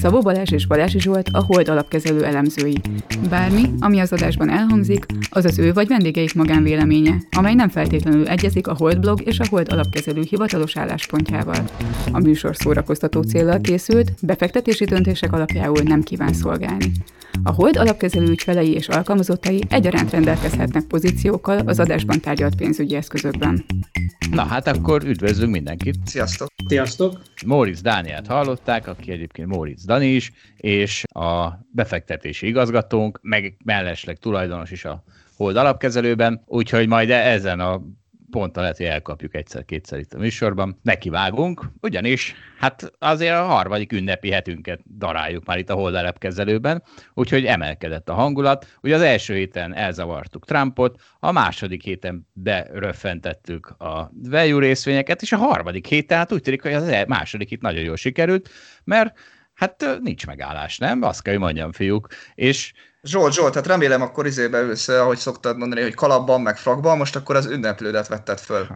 Szabó Balázs és Balázsi Zsolt a Hold alapkezelő elemzői. Bármi, ami az adásban elhangzik, az az ő vagy vendégeik magánvéleménye, amely nem feltétlenül egyezik a Hold blog és a Hold alapkezelő hivatalos álláspontjával. A műsor szórakoztató célral készült, befektetési döntések alapjául nem kíván szolgálni. A Hold alapkezelő ügyfelei és alkalmazottai egyaránt rendelkezhetnek pozíciókkal az adásban tárgyalt pénzügyi eszközökben. Na hát akkor üdvözlünk mindenkit. Sziasztok! Sziasztok! Móricz Dánielt hallották, aki egyébként Móricz Dani is, és a befektetési igazgatónk, meg mellesleg tulajdonos is a Hold alapkezelőben, úgyhogy majd ezen a pont lehet, hogy elkapjuk egyszer-kétszer itt a műsorban. Neki vágunk, ugyanis hát azért a harmadik ünnepi hetünket daráljuk már itt a Holderep kezelőben, úgyhogy emelkedett a hangulat. Ugye az első héten elzavartuk Trumpot, a második héten beröffentettük a value részvényeket, és a harmadik héten hát úgy tűnik, hogy az második itt nagyon jól sikerült, mert hát nincs megállás, nem? Azt kell, hogy mondjam, fiúk. És Zsolt, Zsolt, hát remélem akkor izébe ülsz, ahogy szoktad mondani, hogy kalapban, meg frakban, most akkor az ünneplődet vetted föl.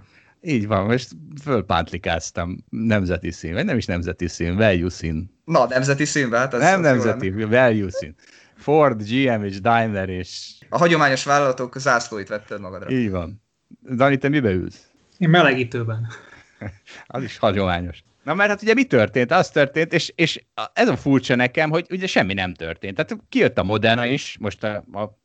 Így van, most fölpántlikáztam nemzeti szín, vagy nem is nemzeti szín, value szín. Na, nemzeti színbe, hát ez Nem nemzeti, value szín. Ford, GM és Daimler és... A hagyományos vállalatok zászlóit vetted magadra. Így van. Dani, te mibe ülsz? Én melegítőben. az is hagyományos. Na mert hát ugye mi történt? Az történt, és, és ez a furcsa nekem, hogy ugye semmi nem történt. Tehát kijött a Moderna is, most a, a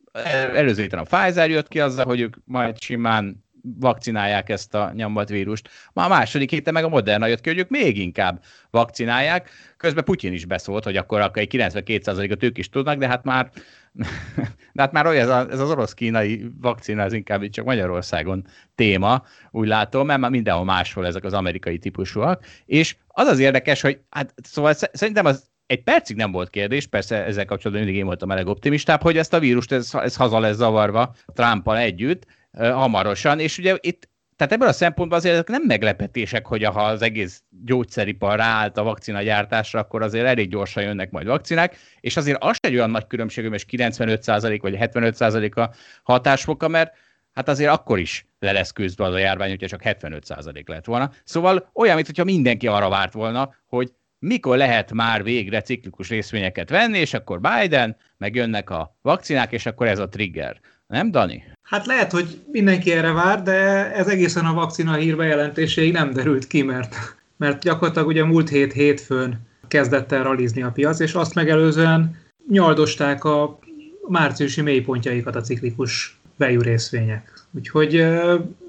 előző héten a Pfizer jött ki azzal, hogy ők majd simán vakcinálják ezt a nyombat vírust. Ma a második héten meg a Moderna jött ki, hogy ők még inkább vakcinálják. Közben Putyin is beszólt, hogy akkor egy 92%-ot ők is tudnak, de hát már de hát már olyan, ez, az orosz-kínai vakcina, ez inkább csak Magyarországon téma, úgy látom, mert már mindenhol máshol ezek az amerikai típusúak. És az az érdekes, hogy hát szóval szerintem az egy percig nem volt kérdés, persze ezzel kapcsolatban mindig én voltam a legoptimistább, hogy ezt a vírust, ez, ez haza lesz zavarva Trumpal együtt, hamarosan, és ugye itt tehát ebből a szempontból azért nem meglepetések, hogy ha az egész gyógyszeripar ráállt a vakcina gyártásra, akkor azért elég gyorsan jönnek majd vakcinák, és azért az egy olyan nagy különbség, hogy most 95% vagy 75% a hatásfoka, mert hát azért akkor is le lesz küzdve az a járvány, hogyha csak 75% lett volna. Szóval olyan, mintha mindenki arra várt volna, hogy mikor lehet már végre ciklikus részvényeket venni, és akkor Biden, meg jönnek a vakcinák, és akkor ez a trigger. Nem, Dani? Hát lehet, hogy mindenki erre vár, de ez egészen a vakcina hír bejelentéséig nem derült ki, mert, mert gyakorlatilag ugye múlt hét hétfőn kezdett el ralizni a piac, és azt megelőzően nyaldosták a márciusi mélypontjaikat a ciklikus vejű részvények. Úgyhogy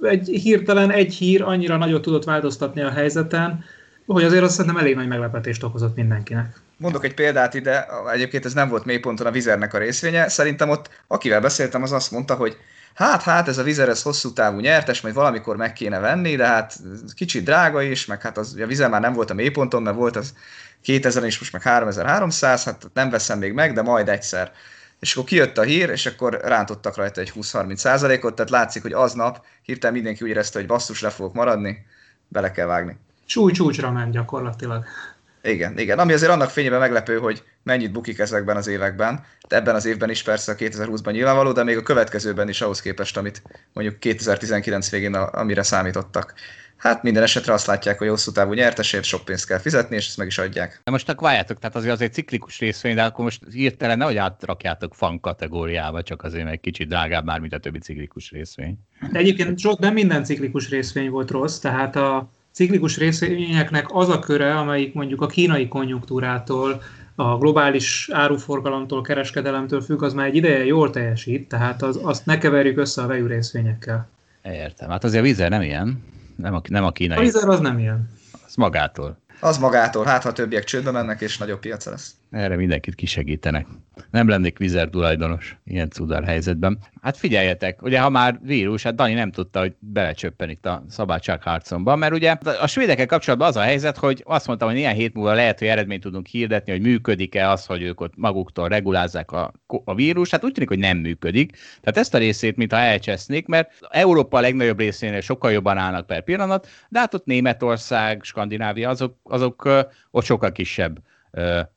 egy hirtelen egy hír annyira nagyot tudott változtatni a helyzeten, hogy azért azt szerintem elég nagy meglepetést okozott mindenkinek. Mondok egy példát ide, egyébként ez nem volt mélyponton a vizernek a részvénye, szerintem ott akivel beszéltem, az azt mondta, hogy hát, hát ez a vizer, ez hosszú távú nyertes, majd valamikor meg kéne venni, de hát kicsit drága is, meg hát az, a vizer már nem volt a mélyponton, mert volt az 2000 és most meg 3300, hát nem veszem még meg, de majd egyszer. És akkor kijött a hír, és akkor rántottak rajta egy 20-30 százalékot, tehát látszik, hogy aznap hirtelen mindenki úgy érezte, hogy basszus, le fogok maradni, bele kell vágni. Csúcs csúcsra ment gyakorlatilag. Igen, igen. Ami azért annak fényében meglepő, hogy mennyit bukik ezekben az években. De ebben az évben is persze a 2020-ban nyilvánvaló, de még a következőben is ahhoz képest, amit mondjuk 2019 végén, amire számítottak. Hát minden esetre azt látják, hogy hosszú távú nyertesért sok pénzt kell fizetni, és ezt meg is adják. Na most akkor várjátok, tehát azért azért ciklikus részvény, de akkor most hirtelen nehogy átrakjátok fan kategóriába, csak azért meg kicsit drágább már, mint a többi ciklikus részvény. De egyébként sok, nem minden ciklikus részvény volt rossz, tehát a ciklikus részvényeknek az a köre, amelyik mondjuk a kínai konjunktúrától, a globális áruforgalomtól, kereskedelemtől függ, az már egy ideje jól teljesít, tehát az, azt ne keverjük össze a vejű részvényekkel. Értem. Hát azért a vízer nem ilyen. Nem a, nem a kínai. A vízer az nem ilyen. Az magától. Az magától, hát ha többiek csődbe mennek, és nagyobb piaca lesz. Erre mindenkit kisegítenek. Nem lennék vizer tulajdonos ilyen cudár helyzetben. Hát figyeljetek, ugye ha már vírus, hát Dani nem tudta, hogy belecsöppen itt a szabadságharcomba, mert ugye a svédekkel kapcsolatban az a helyzet, hogy azt mondtam, hogy néhány hét múlva lehet, hogy eredményt tudunk hirdetni, hogy működik-e az, hogy ők ott maguktól regulázzák a, a vírus. Hát úgy tűnik, hogy nem működik. Tehát ezt a részét, mintha elcsesznék, mert Európa a legnagyobb részénél sokkal jobban állnak per pillanat, de hát ott Németország, Skandinávia, azok, azok ott sokkal kisebb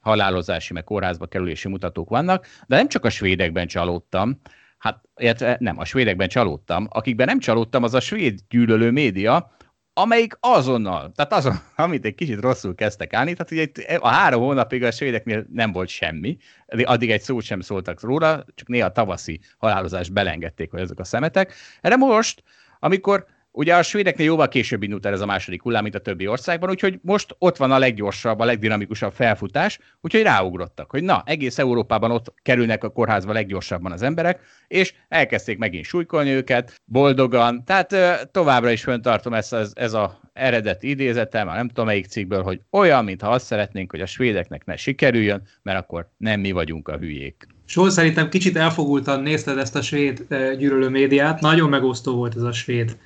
halálozási, meg kórházba kerülési mutatók vannak, de nem csak a svédekben csalódtam, hát illetve nem, a svédekben csalódtam, akikben nem csalódtam, az a svéd gyűlölő média, amelyik azonnal, tehát azon, amit egy kicsit rosszul kezdtek állni, tehát ugye a három hónapig a svédeknél nem volt semmi, addig egy szót sem szóltak róla, csak néha tavaszi halálozást belengedték, hogy ezek a szemetek. Erre most, amikor Ugye a svédeknél jóval később indult el ez a második hullám, mint a többi országban, úgyhogy most ott van a leggyorsabb, a legdinamikusabb felfutás, úgyhogy ráugrottak, hogy na, egész Európában ott kerülnek a kórházba leggyorsabban az emberek, és elkezdték megint súlykolni őket, boldogan, tehát továbbra is föntartom ezt, ez, ez a eredeti idézetem, nem tudom melyik cikkből, hogy olyan, mintha azt szeretnénk, hogy a svédeknek ne sikerüljön, mert akkor nem mi vagyunk a hülyék. Sol szerintem kicsit elfogultan nézted ezt a svéd gyűlölő médiát, nagyon megosztó volt ez a svéd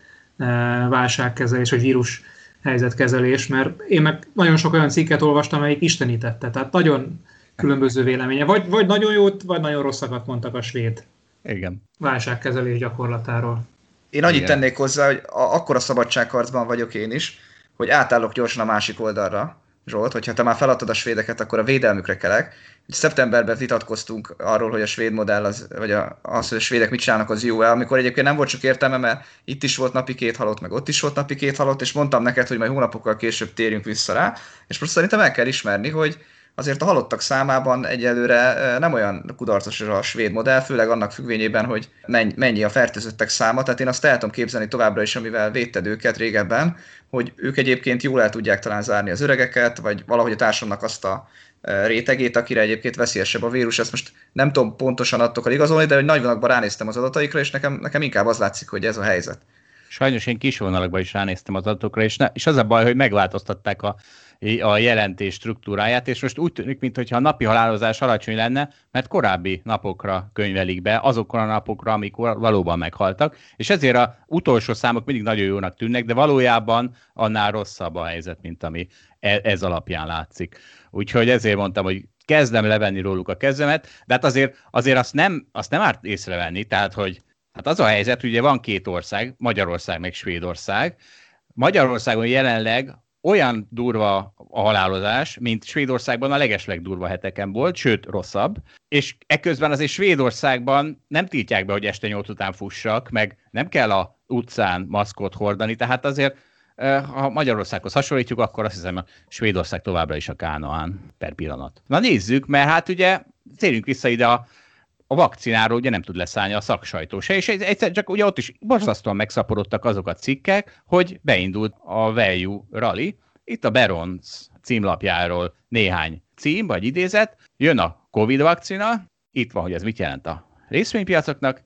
válságkezelés, vagy vírus helyzetkezelés, mert én meg nagyon sok olyan cikket olvastam, amelyik istenítette, tehát nagyon különböző véleménye. Vagy, vagy nagyon jót, vagy nagyon rosszakat mondtak a svéd Igen. válságkezelés gyakorlatáról. Én annyit Igen. tennék hozzá, hogy a, akkora szabadságharcban vagyok én is, hogy átállok gyorsan a másik oldalra, Zsolt, hogyha te már feladtad a svédeket, akkor a védelmükre kelek. Szeptemberben vitatkoztunk arról, hogy a svéd modell, az, vagy a, az, hogy a svédek mit csinálnak, az jó-e, amikor egyébként nem volt csak értelme, mert itt is volt napi két halott, meg ott is volt napi két halott, és mondtam neked, hogy majd hónapokkal később térjünk vissza rá, és most szerintem el kell ismerni, hogy azért a halottak számában egyelőre nem olyan kudarcos a svéd modell, főleg annak függvényében, hogy mennyi a fertőzöttek száma. Tehát én azt el tudom képzelni továbbra is, amivel védted őket régebben, hogy ők egyébként jól el tudják talán zárni az öregeket, vagy valahogy a társadalomnak azt a rétegét, akire egyébként veszélyesebb a vírus. Ezt most nem tudom pontosan adtok igazolni, de hogy nagyvonalakban ránéztem az adataikra, és nekem, nekem inkább az látszik, hogy ez a helyzet. Sajnos én kis vonalakban is ránéztem az adatokra, és, ne, és az a baj, hogy megváltoztatták a a jelentés struktúráját, és most úgy tűnik, mintha a napi halálozás alacsony lenne, mert korábbi napokra könyvelik be, azokon a napokra, amikor valóban meghaltak, és ezért a utolsó számok mindig nagyon jónak tűnnek, de valójában annál rosszabb a helyzet, mint ami e, ez alapján látszik. Úgyhogy ezért mondtam, hogy kezdem levenni róluk a kezemet, de hát azért, azért azt, nem, azt nem árt észrevenni, tehát hogy hát az a helyzet, ugye van két ország, Magyarország meg Svédország, Magyarországon jelenleg olyan durva a halálozás, mint Svédországban a legesleg durva heteken volt, sőt rosszabb, és ekközben azért Svédországban nem tiltják be, hogy este nyolc után fussak, meg nem kell a utcán maszkot hordani, tehát azért ha Magyarországhoz hasonlítjuk, akkor azt hiszem a Svédország továbbra is a Kánoán per pillanat. Na nézzük, mert hát ugye térjünk vissza ide a, a vakcináról ugye nem tud leszállni a szaksajtó se, és egyszer csak ugye ott is borzasztóan megszaporodtak azok a cikkek, hogy beindult a Value Rally. Itt a Berons címlapjáról néhány cím vagy idézet, jön a Covid vakcina, itt van, hogy ez mit jelent a részvénypiacoknak,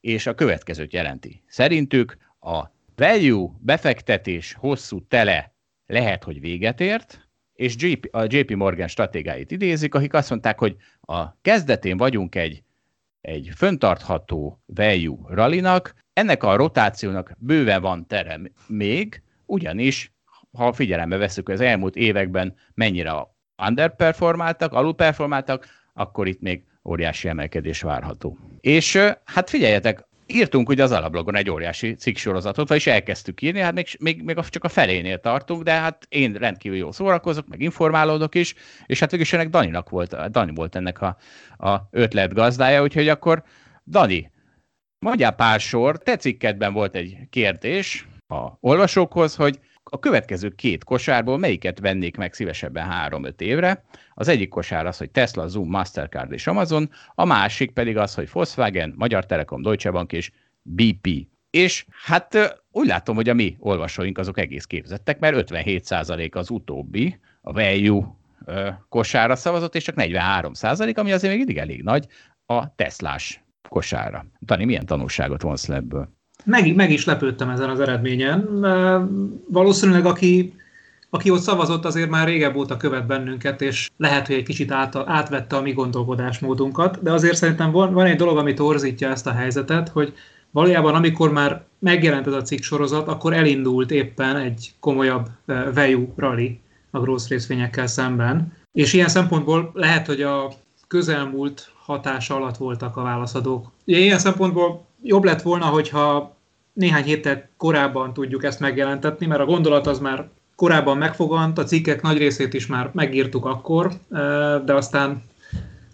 és a következőt jelenti. Szerintük a value befektetés hosszú tele lehet, hogy véget ért, és a JP Morgan stratégáit idézik, akik azt mondták, hogy a kezdetén vagyunk egy egy föntartható value rallinak, ennek a rotációnak bőven van tere még, ugyanis, ha figyelembe veszük, az elmúlt években mennyire underperformáltak, alulperformáltak, akkor itt még óriási emelkedés várható. És hát figyeljetek, írtunk ugye az alablogon egy óriási cikksorozatot, vagyis elkezdtük írni, hát még, még, még csak a felénél tartunk, de hát én rendkívül jól szórakozok, meg informálódok is, és hát végülis ennek Daninak volt, Dani volt ennek a, a ötlet gazdája, úgyhogy akkor Dani, mondjál pár sor, te cikkedben volt egy kérdés a olvasókhoz, hogy a következő két kosárból melyiket vennék meg szívesebben három-öt évre. Az egyik kosár az, hogy Tesla, Zoom, Mastercard és Amazon, a másik pedig az, hogy Volkswagen, Magyar Telekom, Deutsche Bank és BP. És hát úgy látom, hogy a mi olvasóink azok egész képzettek, mert 57% az utóbbi, a value kosára szavazott, és csak 43% ami azért még mindig elég nagy a Teslás kosára. Tani, milyen tanulságot vonsz le ebből? Meg, meg is lepődtem ezen az eredményen. Valószínűleg aki, aki ott szavazott, azért már régebb óta követ bennünket, és lehet, hogy egy kicsit át, átvette a mi gondolkodásmódunkat, de azért szerintem van, van egy dolog, ami torzítja ezt a helyzetet, hogy valójában amikor már megjelent ez a cikk sorozat, akkor elindult éppen egy komolyabb uh, rally a grossz részvényekkel szemben, és ilyen szempontból lehet, hogy a közelmúlt hatása alatt voltak a válaszadók. Ilyen szempontból jobb lett volna, hogyha néhány héttel korábban tudjuk ezt megjelentetni, mert a gondolat az már korábban megfogant, a cikkek nagy részét is már megírtuk akkor, de aztán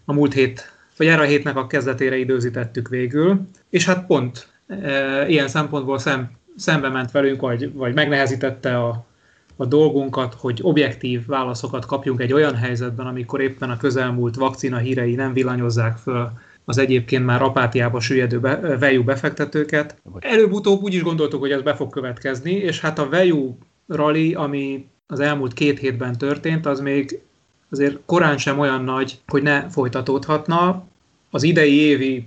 a múlt hét, vagy erre a hétnek a kezdetére időzítettük végül, és hát pont ilyen szempontból szem, szembe ment velünk, vagy, vagy megnehezítette a, a dolgunkat, hogy objektív válaszokat kapjunk egy olyan helyzetben, amikor éppen a közelmúlt vakcina hírei nem villanyozzák föl az egyébként már apátiába süllyedő be, value befektetőket. Előbb-utóbb úgy is gondoltuk, hogy ez be fog következni, és hát a value rally, ami az elmúlt két hétben történt, az még azért korán sem olyan nagy, hogy ne folytatódhatna. Az idei évi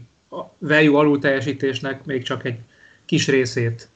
value alulteljesítésnek még csak egy kis részét,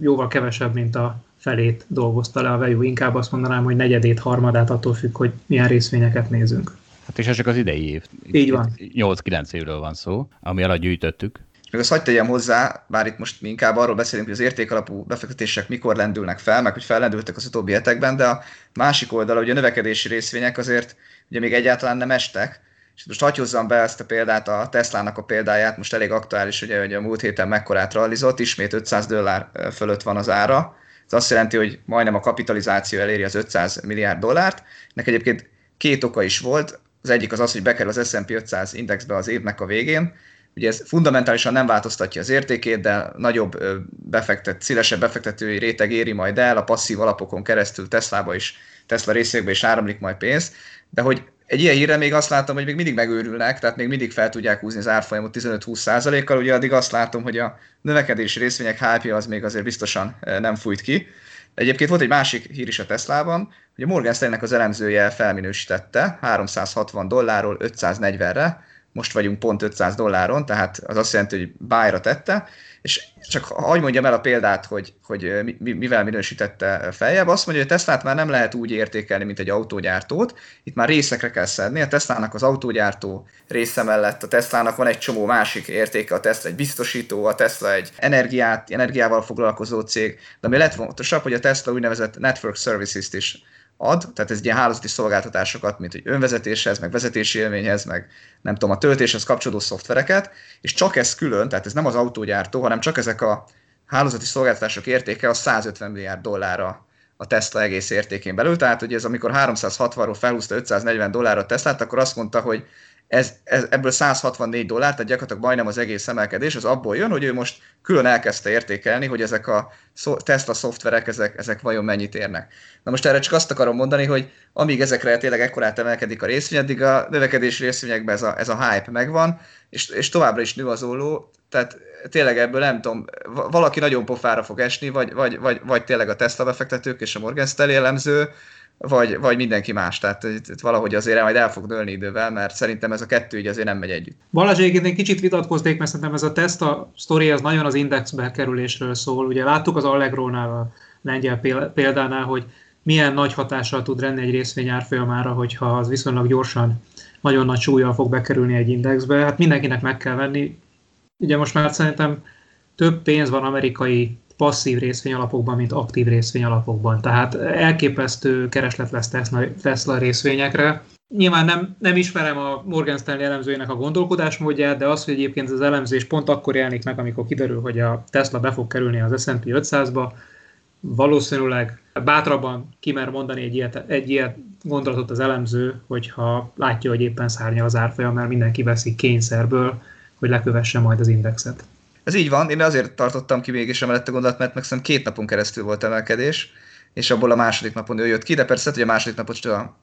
jóval kevesebb, mint a felét dolgozta le a value. Inkább azt mondanám, hogy negyedét, harmadát attól függ, hogy milyen részvényeket nézünk. Hát és ez csak az idei év. Így van. 8-9 évről van szó, ami alatt gyűjtöttük. Még azt hagyd tegyem hozzá, bár itt most mi inkább arról beszélünk, hogy az értékalapú befektetések mikor lendülnek fel, meg hogy fellendültek az utóbbi hetekben, de a másik oldala, hogy a növekedési részvények azért ugye még egyáltalán nem estek, és most hagyj hozzam be ezt a példát, a Teslának a példáját, most elég aktuális, ugye, hogy a múlt héten mekkorát realizott, ismét 500 dollár fölött van az ára. Ez azt jelenti, hogy majdnem a kapitalizáció eléri az 500 milliárd dollárt. Nek egyébként két oka is volt. Az egyik az az, hogy bekerül az S&P 500 indexbe az évnek a végén, Ugye ez fundamentálisan nem változtatja az értékét, de nagyobb befektet, szélesebb befektetői réteg éri majd el, a passzív alapokon keresztül Teslába is, Tesla részékbe is áramlik majd pénz, de hogy egy ilyen hírre még azt látom, hogy még mindig megőrülnek, tehát még mindig fel tudják húzni az árfolyamot 15-20% kal ugye addig azt látom, hogy a növekedési részvények hype az még azért biztosan nem fújt ki. Egyébként volt egy másik hír is a Teslában, a Morgan Stanley-nek az elemzője felminősítette 360 dollárról 540-re, most vagyunk pont 500 dolláron, tehát az azt jelenti, hogy bájra tette, és csak hagyd mondjam el a példát, hogy, hogy mivel minősítette feljebb, azt mondja, hogy a Teslát már nem lehet úgy értékelni, mint egy autógyártót, itt már részekre kell szedni, a Teslának az autógyártó része mellett a Teslának van egy csomó másik értéke, a Tesla egy biztosító, a Tesla egy energiát, energiával foglalkozó cég, de ami lett fontosabb, hogy a Tesla úgynevezett Network Services-t is ad, tehát ez ilyen hálózati szolgáltatásokat, mint hogy önvezetéshez, meg vezetési élményhez, meg nem tudom, a töltéshez kapcsolódó szoftvereket, és csak ez külön, tehát ez nem az autógyártó, hanem csak ezek a hálózati szolgáltatások értéke a 150 milliárd dollárra a Tesla egész értékén belül, tehát hogy ez amikor 360-ról felhúzta 540 dollárra a Teslát, akkor azt mondta, hogy ez, ez, ebből 164 dollár, tehát gyakorlatilag majdnem az egész emelkedés, az abból jön, hogy ő most külön elkezdte értékelni, hogy ezek a Tesla szoftverek, ezek, ezek vajon mennyit érnek. Na most erre csak azt akarom mondani, hogy amíg ezekre tényleg ekkorát emelkedik a részvény, addig a növekedési részvényekben ez a, ez a hype megvan, és, és továbbra is nő az olló, tehát tényleg ebből nem tudom, valaki nagyon pofára fog esni, vagy, vagy, vagy, vagy tényleg a Tesla befektetők és a Morgan Stanley elemző, vagy, vagy mindenki más. Tehát itt valahogy azért majd el fog dőlni idővel, mert szerintem ez a kettő így azért nem megy együtt. Balázs, egyébként én kicsit vitatkoznék, mert szerintem ez a Tesla sztori az nagyon az indexbe kerülésről szól. Ugye láttuk az Allegro-nál, a lengyel példánál, hogy milyen nagy hatással tud lenni egy részvény árfolyamára, hogyha az viszonylag gyorsan, nagyon nagy súlyjal fog bekerülni egy indexbe. Hát mindenkinek meg kell venni. Ugye most már szerintem több pénz van amerikai passzív részvényalapokban, mint aktív részvényalapokban. Tehát elképesztő kereslet lesz Tesla, részvényekre. Nyilván nem, nem ismerem a Morgan Stanley elemzőjének a gondolkodásmódját, de az, hogy egyébként az elemzés pont akkor jelenik meg, amikor kiderül, hogy a Tesla be fog kerülni az S&P 500-ba, valószínűleg bátrabban kimer mondani egy ilyet, egy ilyet gondolatot az elemző, hogyha látja, hogy éppen szárnyal az árfolyam, mert mindenki veszi kényszerből, hogy lekövesse majd az indexet. Ez így van, én azért tartottam ki mégis emellett a gondolat, mert meg két napon keresztül volt emelkedés, és abból a második napon ő jött ki, de persze, hogy a második napot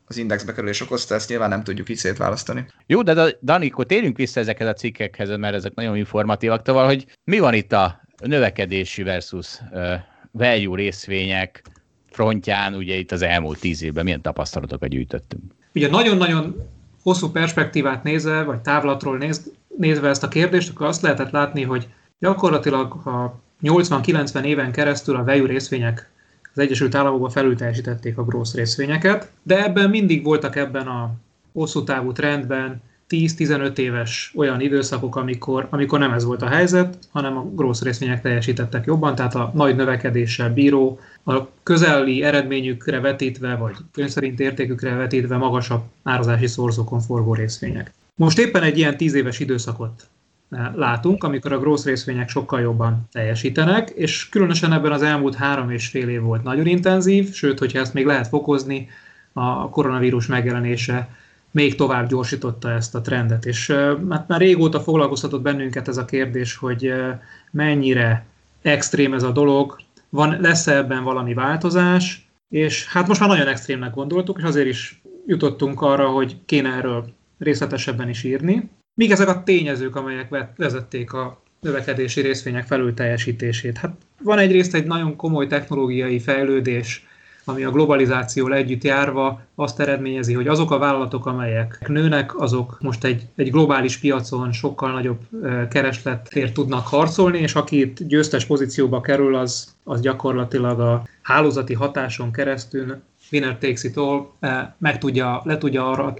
az indexbe kerülés okozta, ezt nyilván nem tudjuk így szétválasztani. Jó, de Dani, akkor térjünk vissza ezekhez a cikkekhez, mert ezek nagyon informatívak, tovább, hogy mi van itt a növekedési versus uh, value részvények frontján, ugye itt az elmúlt tíz évben milyen tapasztalatokat gyűjtöttünk? Ugye nagyon-nagyon hosszú perspektívát nézve, vagy távlatról néz, nézve ezt a kérdést, akkor azt lehetett látni, hogy Gyakorlatilag a 80-90 éven keresztül a value részvények az Egyesült Államokban felülteljesítették a grossz részvényeket, de ebben mindig voltak ebben a hosszú távú trendben 10-15 éves olyan időszakok, amikor, amikor nem ez volt a helyzet, hanem a grossz részvények teljesítettek jobban, tehát a nagy növekedéssel bíró, a közeli eredményükre vetítve, vagy könyv értékükre vetítve magasabb árazási szorzókon forgó részvények. Most éppen egy ilyen 10 éves időszakot látunk, amikor a grossz részvények sokkal jobban teljesítenek, és különösen ebben az elmúlt három és fél év volt nagyon intenzív, sőt, hogyha ezt még lehet fokozni, a koronavírus megjelenése még tovább gyorsította ezt a trendet. És hát már régóta foglalkoztatott bennünket ez a kérdés, hogy mennyire extrém ez a dolog, van, lesz -e ebben valami változás, és hát most már nagyon extrémnek gondoltuk, és azért is jutottunk arra, hogy kéne erről részletesebben is írni. Míg ezek a tényezők, amelyek vezették a növekedési részvények felül teljesítését? Hát van egyrészt egy nagyon komoly technológiai fejlődés, ami a globalizációval együtt járva azt eredményezi, hogy azok a vállalatok, amelyek nőnek, azok most egy, egy globális piacon sokkal nagyobb keresletért tudnak harcolni, és aki itt győztes pozícióba kerül, az, az gyakorlatilag a hálózati hatáson keresztül winner takes it all, meg tudja, le tudja arra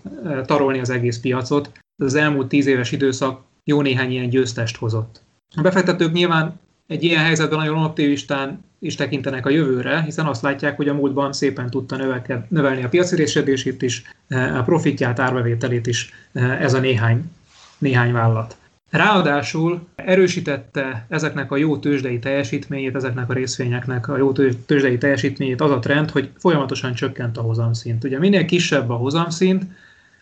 tarolni az egész piacot. Az elmúlt tíz éves időszak jó néhány ilyen győztest hozott. A befektetők nyilván egy ilyen helyzetben nagyon optimistán is tekintenek a jövőre, hiszen azt látják, hogy a múltban szépen tudta növelked, növelni a piaci részedését is, a profitját, árbevételét is ez a néhány, néhány vállalat. Ráadásul erősítette ezeknek a jó tőzsdei teljesítményét, ezeknek a részvényeknek a jó tőzsdei teljesítményét az a trend, hogy folyamatosan csökkent a hozamszint. Ugye minél kisebb a hozamszint,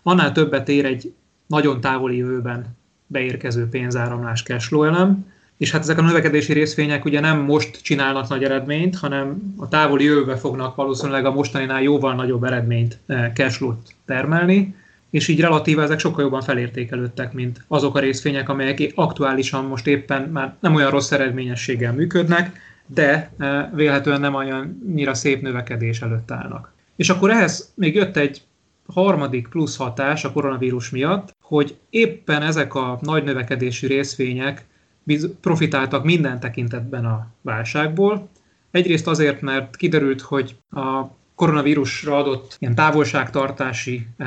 annál többet ér egy nagyon távoli jövőben beérkező pénzáramlás cashflow elem, és hát ezek a növekedési részvények ugye nem most csinálnak nagy eredményt, hanem a távoli jövőbe fognak valószínűleg a mostaninál jóval nagyobb eredményt, eh, cashflow-t termelni, és így relatíve ezek sokkal jobban felértékelődtek, mint azok a részvények, amelyek aktuálisan most éppen már nem olyan rossz eredményességgel működnek, de eh, vélhetően nem olyannyira szép növekedés előtt állnak. És akkor ehhez még jött egy harmadik plusz hatás a koronavírus miatt, hogy éppen ezek a nagy növekedésű részvények profitáltak minden tekintetben a válságból. Egyrészt azért, mert kiderült, hogy a koronavírusra adott ilyen távolságtartási e,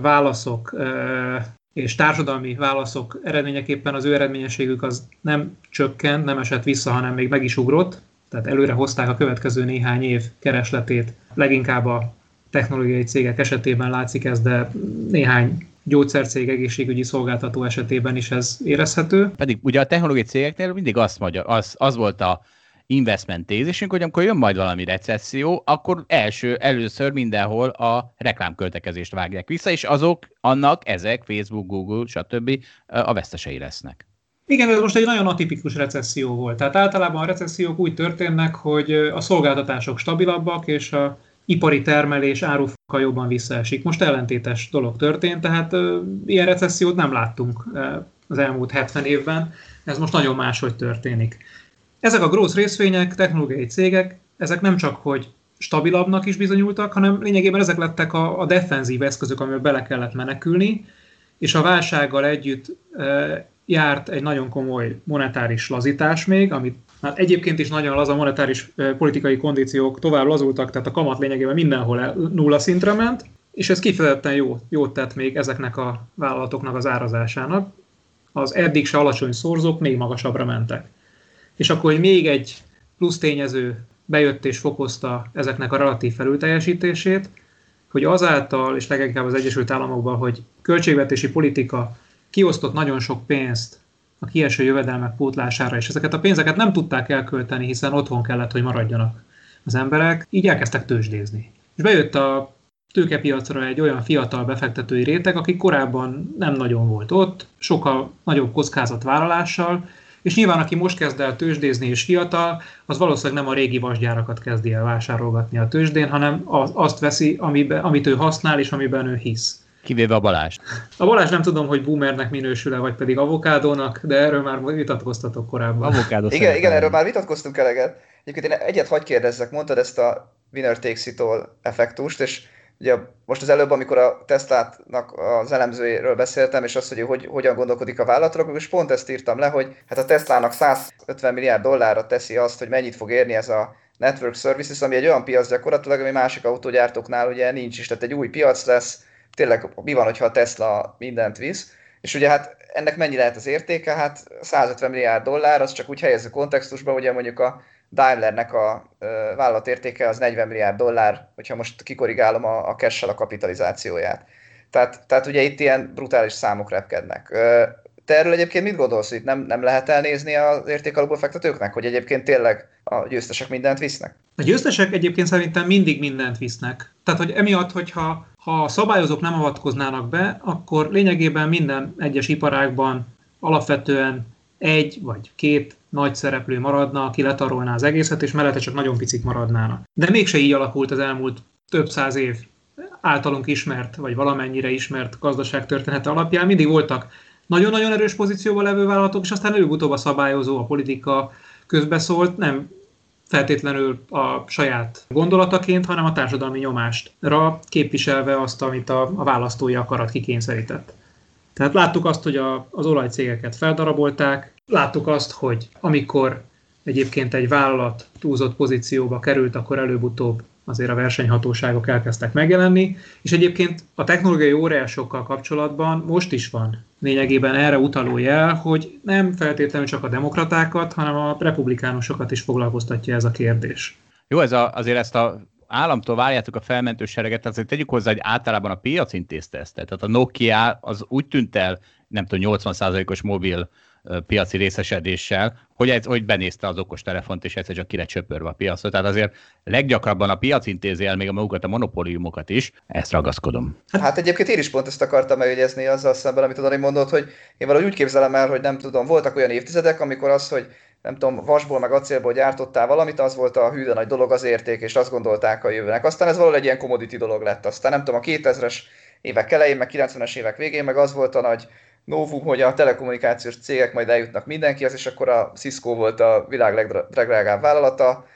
válaszok e, és társadalmi válaszok eredményeképpen az ő eredményességük az nem csökkent, nem esett vissza, hanem még meg is ugrott. Tehát előre hozták a következő néhány év keresletét. Leginkább a technológiai cégek esetében látszik ez, de néhány gyógyszercég, egészségügyi szolgáltató esetében is ez érezhető. Pedig ugye a technológiai cégeknél mindig azt magyar, az, az volt a investment tézisünk, hogy amikor jön majd valami recesszió, akkor első, először mindenhol a reklámköltekezést vágják vissza, és azok, annak ezek, Facebook, Google, stb. a vesztesei lesznek. Igen, ez most egy nagyon atipikus recesszió volt. Tehát általában a recessziók úgy történnek, hogy a szolgáltatások stabilabbak, és a ipari termelés árufokkal jobban visszaesik. Most ellentétes dolog történt, tehát ö, ilyen recessziót nem láttunk ö, az elmúlt 70 évben, ez most nagyon máshogy történik. Ezek a grossz részvények, technológiai cégek, ezek nem csak, hogy stabilabbnak is bizonyultak, hanem lényegében ezek lettek a, a defenzív eszközök, amivel bele kellett menekülni, és a válsággal együtt e, járt egy nagyon komoly monetáris lazítás még, amit Hát egyébként is nagyon laza monetáris politikai kondíciók tovább lazultak, tehát a kamat lényegében mindenhol nulla szintre ment, és ez kifejezetten jó, jót tett még ezeknek a vállalatoknak az árazásának. Az eddig se alacsony szorzók még magasabbra mentek. És akkor, hogy még egy plusz tényező bejött és fokozta ezeknek a relatív felülteljesítését, hogy azáltal, és leginkább az Egyesült Államokban, hogy költségvetési politika kiosztott nagyon sok pénzt a kieső jövedelmek pótlására, és ezeket a pénzeket nem tudták elkölteni, hiszen otthon kellett, hogy maradjanak az emberek, így elkezdtek tőzsdézni. És bejött a tőkepiacra egy olyan fiatal befektetői réteg, aki korábban nem nagyon volt ott, sokkal nagyobb kockázatvállalással, és nyilván aki most kezd el tőzsdézni és fiatal, az valószínűleg nem a régi vasgyárakat kezdi el vásárolgatni a tőzsdén, hanem azt veszi, amiben, amit ő használ és amiben ő hisz. Kivéve a Balázs. A Balázs nem tudom, hogy boomernek minősül-e, vagy pedig avokádónak, de erről már vitatkoztatok korábban. Avokádó igen, igen, erről már vitatkoztunk eleget. Egyébként én egyet hagy kérdezzek, mondtad ezt a winner takes it all effektust, és ugye most az előbb, amikor a Tesla-nak az elemzőjéről beszéltem, és azt, hogy, hogy hogyan gondolkodik a vállalatról, és pont ezt írtam le, hogy hát a Tesla-nak 150 milliárd dollárra teszi azt, hogy mennyit fog érni ez a Network Services, ami egy olyan piac gyakorlatilag, ami másik autógyártóknál ugye nincs is, tehát egy új piac lesz, tényleg mi van, hogyha a Tesla mindent visz, és ugye hát ennek mennyi lehet az értéke? Hát 150 milliárd dollár, az csak úgy helyezzük kontextusba, ugye mondjuk a Daimlernek a vállalat értéke az 40 milliárd dollár, hogyha most kikorrigálom a, a cash a kapitalizációját. Tehát, tehát ugye itt ilyen brutális számok repkednek. Te erről egyébként mit gondolsz, hogy nem, nem lehet elnézni az értékalapú befektetőknek, hogy egyébként tényleg a győztesek mindent visznek? A győztesek egyébként szerintem mindig mindent visznek. Tehát, hogy emiatt, hogyha ha a szabályozók nem avatkoznának be, akkor lényegében minden egyes iparágban alapvetően egy vagy két nagy szereplő maradna, aki letarolná az egészet, és mellette csak nagyon picik maradnának. De mégse így alakult az elmúlt több száz év általunk ismert, vagy valamennyire ismert gazdaságtörténete alapján. Mindig voltak nagyon-nagyon erős pozícióban levő vállalatok, és aztán előbb-utóbb a szabályozó, a politika közbeszólt, nem feltétlenül a saját gondolataként, hanem a társadalmi nyomástra képviselve azt, amit a, a választói akarat kikényszerített. Tehát láttuk azt, hogy a, az olajcégeket feldarabolták, láttuk azt, hogy amikor egyébként egy vállalat túlzott pozícióba került, akkor előbb-utóbb azért a versenyhatóságok elkezdtek megjelenni, és egyébként a technológiai óriásokkal kapcsolatban most is van lényegében erre utaló jel, hogy nem feltétlenül csak a demokratákat, hanem a republikánusokat is foglalkoztatja ez a kérdés. Jó, ez a, azért ezt a államtól várjátok a felmentő sereget, azért tegyük hozzá, hogy általában a piac intézte ezt. Tehát a Nokia az úgy tűnt el, nem tudom, 80%-os mobil piaci részesedéssel, hogy, ez, hogy benézte az okos telefont, és egyszer csak kire csöpörve a piacot. Tehát azért leggyakrabban a piac intézi el még a magukat, a monopóliumokat is, ezt ragaszkodom. Hát egyébként én is pont ezt akartam megjegyezni azzal szemben, amit Dani mondott, hogy én valahogy úgy képzelem el, hogy nem tudom, voltak olyan évtizedek, amikor az, hogy nem tudom, vasból meg acélból gyártottál valamit, az volt a hűde nagy dolog az érték, és azt gondolták a jövőnek. Aztán ez valahogy egy ilyen commodity dolog lett. Aztán nem tudom, a 2000-es évek elején, meg 90-es évek végén, meg az volt a nagy novum, hogy a telekommunikációs cégek majd eljutnak mindenkihez, és akkor a Cisco volt a világ legdrágább vállalata,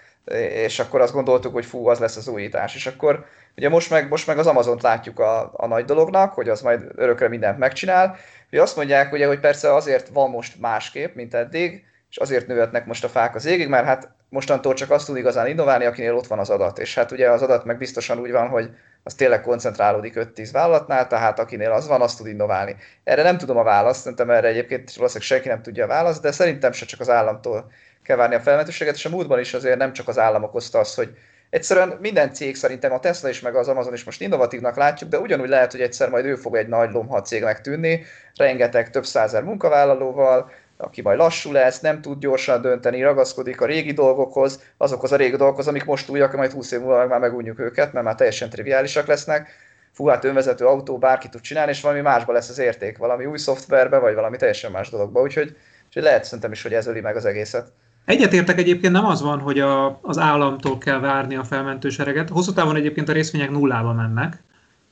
és akkor azt gondoltuk, hogy fú, az lesz az újítás. És akkor ugye most meg, most meg az Amazont látjuk a, a nagy dolognak, hogy az majd örökre mindent megcsinál. Ugye azt mondják, ugye, hogy persze azért van most másképp, mint eddig, és azért nőhetnek most a fák az égig, mert hát mostantól csak azt tud igazán innoválni, akinél ott van az adat. És hát ugye az adat meg biztosan úgy van, hogy az tényleg koncentrálódik 5-10 vállalatnál, tehát akinél az van, azt tud innoválni. Erre nem tudom a választ, szerintem erre egyébként valószínűleg senki nem tudja a választ, de szerintem se csak az államtól kell várni a felmentőséget, és a múltban is azért nem csak az állam okozta azt, hogy egyszerűen minden cég szerintem, a Tesla is, meg az Amazon is most innovatívnak látjuk, de ugyanúgy lehet, hogy egyszer majd ő fog egy nagy lomha cégnek tűnni, rengeteg több százer munkavállalóval, aki majd lassú lesz, nem tud gyorsan dönteni, ragaszkodik a régi dolgokhoz, azokhoz a régi dolgokhoz, amik most újak, majd 20 év múlva már megunjuk őket, mert már teljesen triviálisak lesznek. Fú, hát önvezető autó bárki tud csinálni, és valami másba lesz az érték, valami új szoftverbe, vagy valami teljesen más dologba. Úgyhogy, úgyhogy lehet szerintem is, hogy ez öli meg az egészet. Egyetértek egyébként nem az van, hogy a, az államtól kell várni a felmentő sereget. Hosszú távon egyébként a részvények nullába mennek.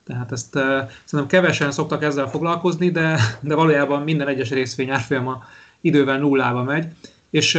Tehát ezt uh, szerintem kevesen szoktak ezzel foglalkozni, de, de valójában minden egyes részvény árfolyama idővel nullába megy, és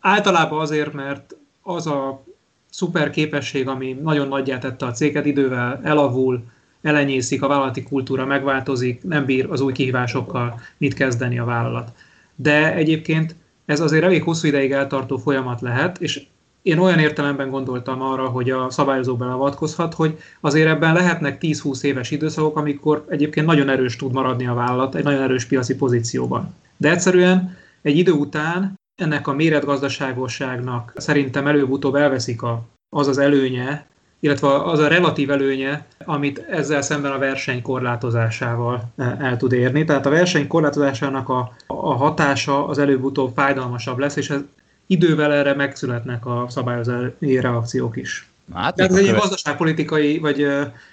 általában azért, mert az a szuper képesség, ami nagyon nagyját tette a céget, idővel elavul, elenyészik, a vállalati kultúra megváltozik, nem bír az új kihívásokkal mit kezdeni a vállalat. De egyébként ez azért elég hosszú ideig eltartó folyamat lehet, és én olyan értelemben gondoltam arra, hogy a szabályozó beleavatkozhat, hogy azért ebben lehetnek 10-20 éves időszakok, amikor egyébként nagyon erős tud maradni a vállalat egy nagyon erős piaci pozícióban. De egyszerűen egy idő után ennek a méretgazdaságosságnak szerintem előbb-utóbb elveszik a, az az előnye, illetve az a relatív előnye, amit ezzel szemben a verseny korlátozásával e, el tud érni. Tehát a verseny korlátozásának a, a hatása az előbb-utóbb fájdalmasabb lesz, és ez idővel erre megszületnek a szabályozói reakciók is. Hát, ez egy gazdaságpolitikai vagy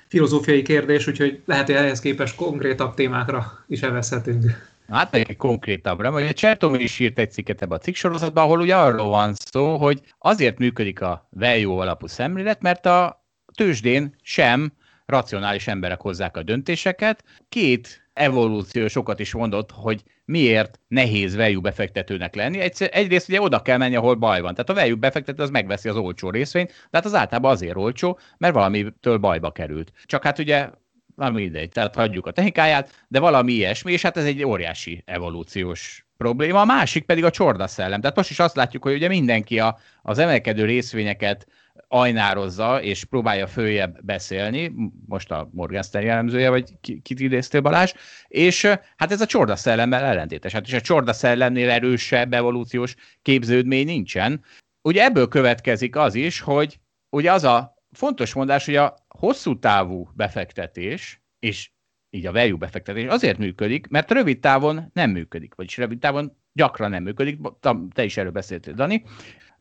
filozófiai kérdés, úgyhogy lehet, hogy ehhez képest konkrétabb témákra is elveszhetünk. Hát meg egy konkrétabbra, hogy a Csertomi is írt egy cikket ebbe a cikksorozatban, ahol ugye arról van szó, hogy azért működik a value alapú szemlélet, mert a tőzsdén sem racionális emberek hozzák a döntéseket. Két evolúció sokat is mondott, hogy miért nehéz value befektetőnek lenni. Egyszer, egyrészt ugye oda kell menni, ahol baj van. Tehát a value befektető az megveszi az olcsó részvényt, de hát az általában azért olcsó, mert valamitől bajba került. Csak hát ugye valami mindegy, tehát hagyjuk a technikáját, de valami ilyesmi, és hát ez egy óriási evolúciós probléma. A másik pedig a csorda szellem. Tehát most is azt látjuk, hogy ugye mindenki a, az emelkedő részvényeket ajnározza, és próbálja följebb beszélni, most a Morgan Stanley jellemzője, vagy kit idéztél Balázs, és hát ez a csorda szellemmel ellentétes. Hát és a csorda szellemnél erősebb evolúciós képződmény nincsen. Ugye ebből következik az is, hogy ugye az a fontos mondás, hogy a hosszú távú befektetés, és így a value befektetés azért működik, mert rövid távon nem működik, vagyis rövid távon gyakran nem működik, te is erről beszéltél, Dani,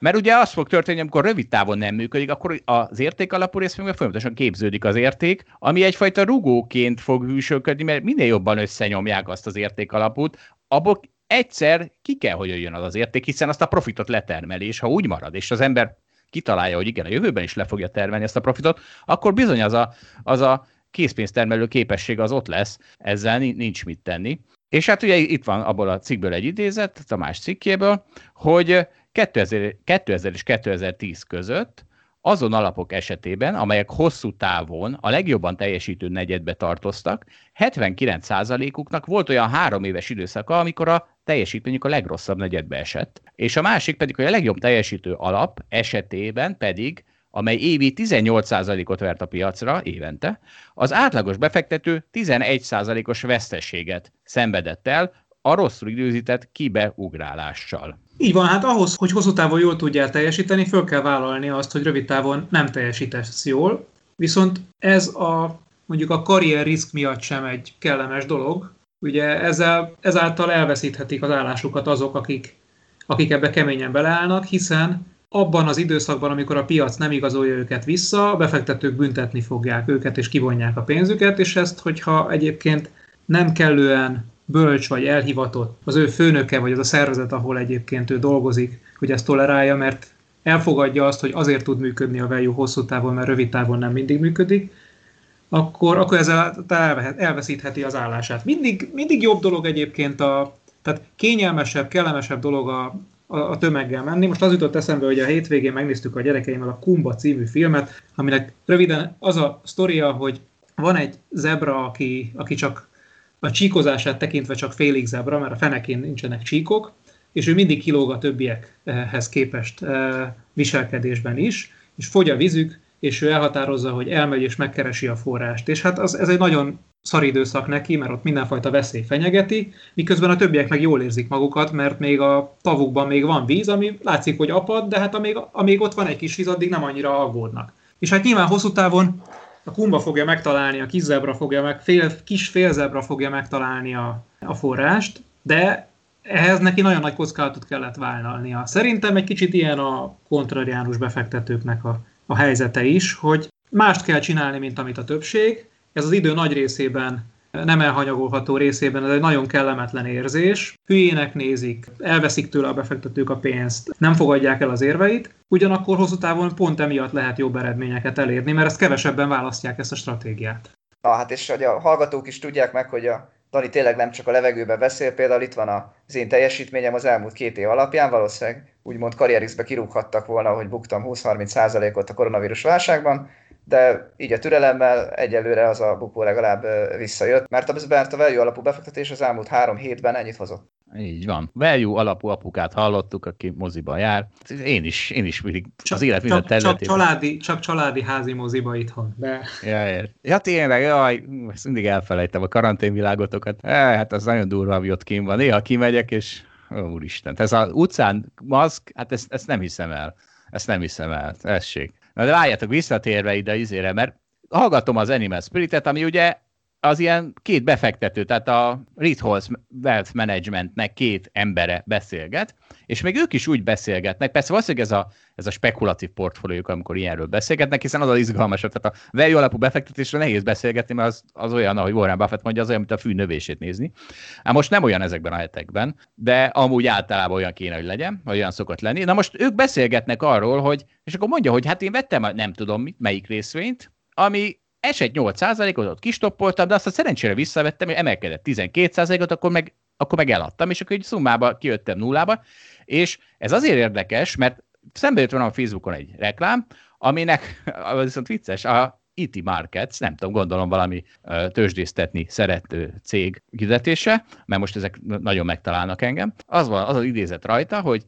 mert ugye az fog történni, amikor rövid távon nem működik, akkor az érték alapú részvényben folyamatosan képződik az érték, ami egyfajta rugóként fog hűsölködni, mert minél jobban összenyomják azt az érték alapút, abból egyszer ki kell, hogy jöjjön az az érték, hiszen azt a profitot letermeli, és ha úgy marad, és az ember kitalálja, hogy igen, a jövőben is le fogja termelni ezt a profitot, akkor bizony az a, az a készpénztermelő képesség az ott lesz, ezzel nincs mit tenni. És hát ugye itt van abból a cikkből egy idézet, a más cikkéből, hogy 2000, 2000 és 2010 között azon alapok esetében, amelyek hosszú távon a legjobban teljesítő negyedbe tartoztak, 79%-uknak volt olyan három éves időszaka, amikor a teljesítményük a legrosszabb negyedbe esett. És a másik pedig, hogy a legjobb teljesítő alap esetében pedig amely évi 18%-ot vert a piacra évente, az átlagos befektető 11%-os veszteséget szenvedett el a rosszul időzített kibeugrálással. Így van, hát ahhoz, hogy hosszú távon jól tudjál teljesíteni, föl kell vállalni azt, hogy rövid távon nem teljesítesz jól, viszont ez a mondjuk a karrier risk miatt sem egy kellemes dolog. Ugye ezzel, ezáltal elveszíthetik az állásukat azok, akik, akik ebbe keményen beleállnak, hiszen abban az időszakban, amikor a piac nem igazolja őket vissza, a befektetők büntetni fogják őket és kivonják a pénzüket, és ezt, hogyha egyébként nem kellően bölcs vagy elhivatott az ő főnöke, vagy az a szervezet, ahol egyébként ő dolgozik, hogy ezt tolerálja, mert elfogadja azt, hogy azért tud működni a value hosszú távon, mert rövid távon nem mindig működik, akkor, akkor ezzel elveszítheti az állását. Mindig, mindig jobb dolog egyébként a, tehát kényelmesebb, kellemesebb dolog a, a, a tömeggel menni. Most az jutott eszembe, hogy a hétvégén megnéztük a gyerekeimmel a Kumba című filmet, aminek röviden az a sztoria, hogy van egy zebra, aki, aki csak a csíkozását tekintve csak félig zebra, mert a fenekén nincsenek csíkok, és ő mindig kilóg a többiekhez képest eh, viselkedésben is, és fogy a vízük, és ő elhatározza, hogy elmegy és megkeresi a forrást. És hát az, ez egy nagyon szar időszak neki, mert ott mindenfajta veszély fenyegeti, miközben a többiek meg jól érzik magukat, mert még a tavukban még van víz, ami látszik, hogy apad, de hát amíg, amíg ott van egy kis víz, addig nem annyira aggódnak. És hát nyilván hosszú távon a kumba fogja megtalálni, a kis zebra fogja meg, fél, kis félzebra fogja megtalálni a, a forrást, de ehhez neki nagyon nagy kockázatot kellett vállalnia. Szerintem egy kicsit ilyen a kontrariánus befektetőknek a, a helyzete is, hogy mást kell csinálni, mint amit a többség. Ez az idő nagy részében nem elhanyagolható részében ez egy nagyon kellemetlen érzés. Hülyének nézik, elveszik tőle a befektetők a pénzt, nem fogadják el az érveit, ugyanakkor hosszú távon pont emiatt lehet jobb eredményeket elérni, mert ezt kevesebben választják ezt a stratégiát. Na hát és hogy a hallgatók is tudják meg, hogy a Dani tényleg nem csak a levegőben beszél, például itt van az én teljesítményem az elmúlt két év alapján, valószínűleg úgymond karrierixbe kirúghattak volna, hogy buktam 20-30%-ot a koronavírus válságban, de így a türelemmel egyelőre az a bukó legalább visszajött, mert a, mert a value alapú befektetés az elmúlt három hétben ennyit hozott. Így van. Value alapú apukát hallottuk, aki moziba jár. Én is, én is mindig csak, az élet minden területében. Csak családi, csak családi házi moziba itthon. De... Ja, ja. ja tényleg, jaj, ezt mindig elfelejtem a karanténvilágotokat. E, hát az nagyon durva, ami ott kim van. Néha kimegyek, és ó, úristen, ez az utcán maszk, hát ezt, ezt nem hiszem el. Ezt nem hiszem el. Tessék. Na de várjátok, visszatérve ide izére, mert hallgatom az Animal Spiritet, ami ugye az ilyen két befektető, tehát a Ritholz Wealth Managementnek két embere beszélget, és még ők is úgy beszélgetnek, persze valószínűleg ez a, ez a spekulatív portfóliók, amikor ilyenről beszélgetnek, hiszen az az izgalmasabb, tehát a value alapú befektetésről nehéz beszélgetni, mert az, az olyan, ahogy Warren Buffett mondja, az olyan, mint a fű növését nézni. Hát most nem olyan ezekben a hetekben, de amúgy általában olyan kéne, hogy legyen, vagy olyan szokott lenni. Na most ők beszélgetnek arról, hogy, és akkor mondja, hogy hát én vettem nem tudom mit, melyik részvényt, ami esett 8%-ot, ott kistoppoltam, de azt a szerencsére visszavettem, hogy emelkedett 12%-ot, akkor meg, akkor meg eladtam, és akkor egy szummába kijöttem nullába, és ez azért érdekes, mert szembe jött volna a Facebookon egy reklám, aminek az viszont vicces, a IT Markets, nem tudom, gondolom valami tőzsdésztetni szerető cég hirdetése, mert most ezek nagyon megtalálnak engem. Az van, az az idézet rajta, hogy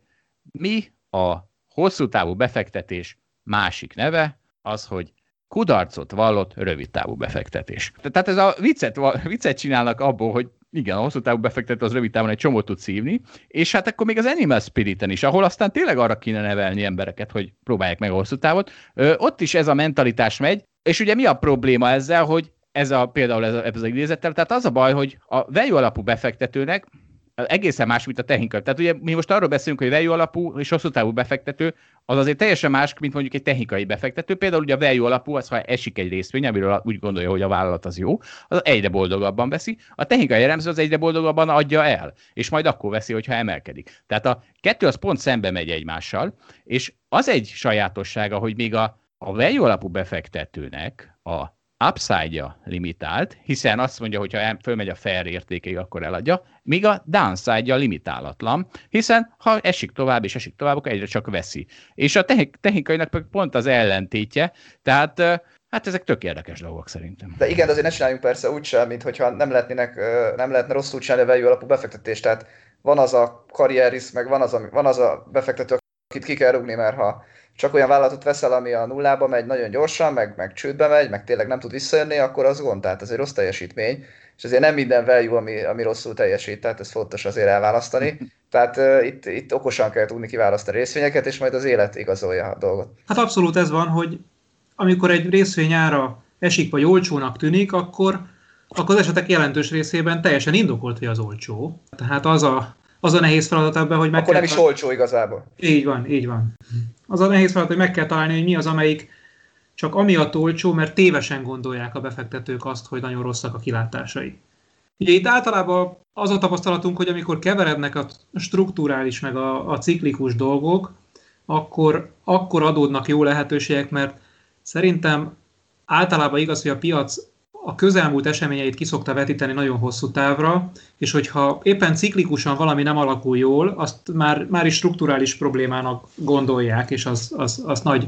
mi a hosszú távú befektetés másik neve, az, hogy kudarcot vallott rövidtávú befektetés. Tehát ez a viccet, viccet csinálnak abból, hogy igen, a hosszú távú befektető az rövid távon egy csomót tud szívni, és hát akkor még az Animal Spiriten is, ahol aztán tényleg arra kéne nevelni embereket, hogy próbálják meg a hosszú távot, ott is ez a mentalitás megy, és ugye mi a probléma ezzel, hogy ez a, például ez, a, ez az idézettel. Tehát az a baj, hogy a value alapú befektetőnek egészen más, mint a technikai. Tehát ugye mi most arról beszélünk, hogy value alapú és hosszú távú befektető, az azért teljesen más, mint mondjuk egy technikai befektető. Például ugye a value alapú, az ha esik egy részvény, amiről úgy gondolja, hogy a vállalat az jó, az egyre boldogabban veszi. A technikai elemző az egyre boldogabban adja el, és majd akkor veszi, hogyha emelkedik. Tehát a kettő az pont szembe megy egymással, és az egy sajátossága, hogy még a, a value alapú befektetőnek a upside-ja limitált, hiszen azt mondja, hogy ha fölmegy a fair értékig, akkor eladja, míg a downside-ja limitálatlan, hiszen ha esik tovább és esik tovább, akkor egyre csak veszi. És a technikainak pont az ellentétje, tehát Hát ezek tök érdekes dolgok szerintem. De igen, azért ne csináljunk persze úgy sem, mint hogyha nem, lehetnének, nem lehetne rosszul csinálni a value alapú befektetést. Tehát van az a karrieris, meg van az a, van az a befektető, akit ki kell rúgni, mert ha csak olyan vállalatot veszel, ami a nullába megy nagyon gyorsan, meg, meg csődbe megy, meg tényleg nem tud visszajönni, akkor az gond, tehát ez egy rossz teljesítmény, és azért nem minden value, ami, ami rosszul teljesít, tehát ez fontos azért elválasztani. Tehát uh, itt, itt okosan kell tudni kiválasztani részvényeket, és majd az élet igazolja a dolgot. Hát abszolút ez van, hogy amikor egy részvény ára esik vagy olcsónak tűnik, akkor, akkor az esetek jelentős részében teljesen indokolt, hogy az olcsó. Tehát az a, az a nehéz feladat ebben, hogy meg Akkor nem is olcsó igazából. Így van, így van. Az a nehéz feladat, hogy meg kell találni, hogy mi az, amelyik csak amiatt olcsó, mert tévesen gondolják a befektetők azt, hogy nagyon rosszak a kilátásai. Ugye itt általában az a tapasztalatunk, hogy amikor keverednek a strukturális meg a, a ciklikus dolgok, akkor, akkor adódnak jó lehetőségek, mert szerintem általában igaz, hogy a piac a közelmúlt eseményeit kiszokta vetíteni nagyon hosszú távra, és hogyha éppen ciklikusan valami nem alakul jól, azt már, már is strukturális problémának gondolják, és az, az, az nagy,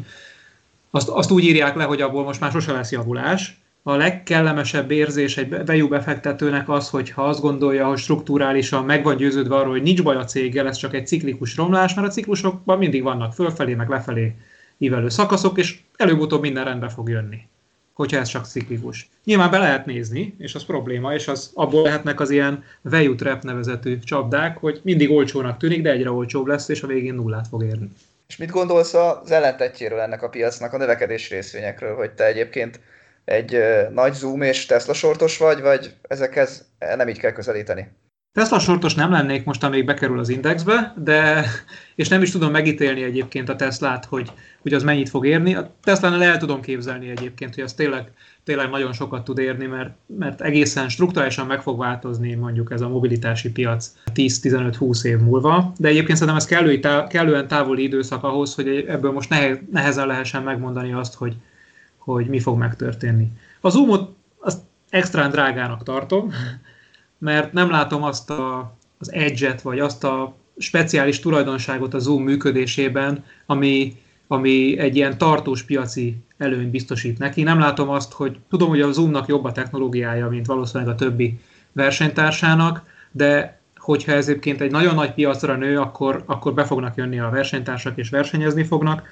azt, azt úgy írják le, hogy abból most már sose lesz javulás. A legkellemesebb érzés egy bejú befektetőnek az, hogyha azt gondolja, hogy strukturálisan meg van győződve arról, hogy nincs baj a céggel, ez csak egy ciklikus romlás, mert a ciklusokban mindig vannak fölfelé, meg lefelé ívelő szakaszok, és előbb-utóbb minden rendbe fog jönni hogyha ez csak ciklikus. Nyilván be lehet nézni, és az probléma, és az abból lehetnek az ilyen value trap nevezetű csapdák, hogy mindig olcsónak tűnik, de egyre olcsóbb lesz, és a végén nullát fog érni. És mit gondolsz az ellentetjéről ennek a piacnak, a növekedés részvényekről, hogy te egyébként egy nagy Zoom és Tesla sortos vagy, vagy ezekhez nem így kell közelíteni? Tesla sortos nem lennék most, amíg bekerül az indexbe, de, és nem is tudom megítélni egyébként a Teslát, hogy, hogy az mennyit fog érni. A Teslánál el tudom képzelni egyébként, hogy az tényleg, tényleg nagyon sokat tud érni, mert, mert egészen strukturálisan meg fog változni mondjuk ez a mobilitási piac 10-15-20 év múlva, de egyébként szerintem ez kellő, kellően távoli időszak ahhoz, hogy ebből most nehezen lehessen megmondani azt, hogy, hogy mi fog megtörténni. Az Zoomot azt extrán drágának tartom, mert nem látom azt a, az edge vagy azt a speciális tulajdonságot a Zoom működésében, ami, ami egy ilyen tartós piaci előnyt biztosít neki. Nem látom azt, hogy tudom, hogy a Zoomnak jobb a technológiája, mint valószínűleg a többi versenytársának, de hogyha ez egyébként egy nagyon nagy piacra nő, akkor, akkor be fognak jönni a versenytársak és versenyezni fognak.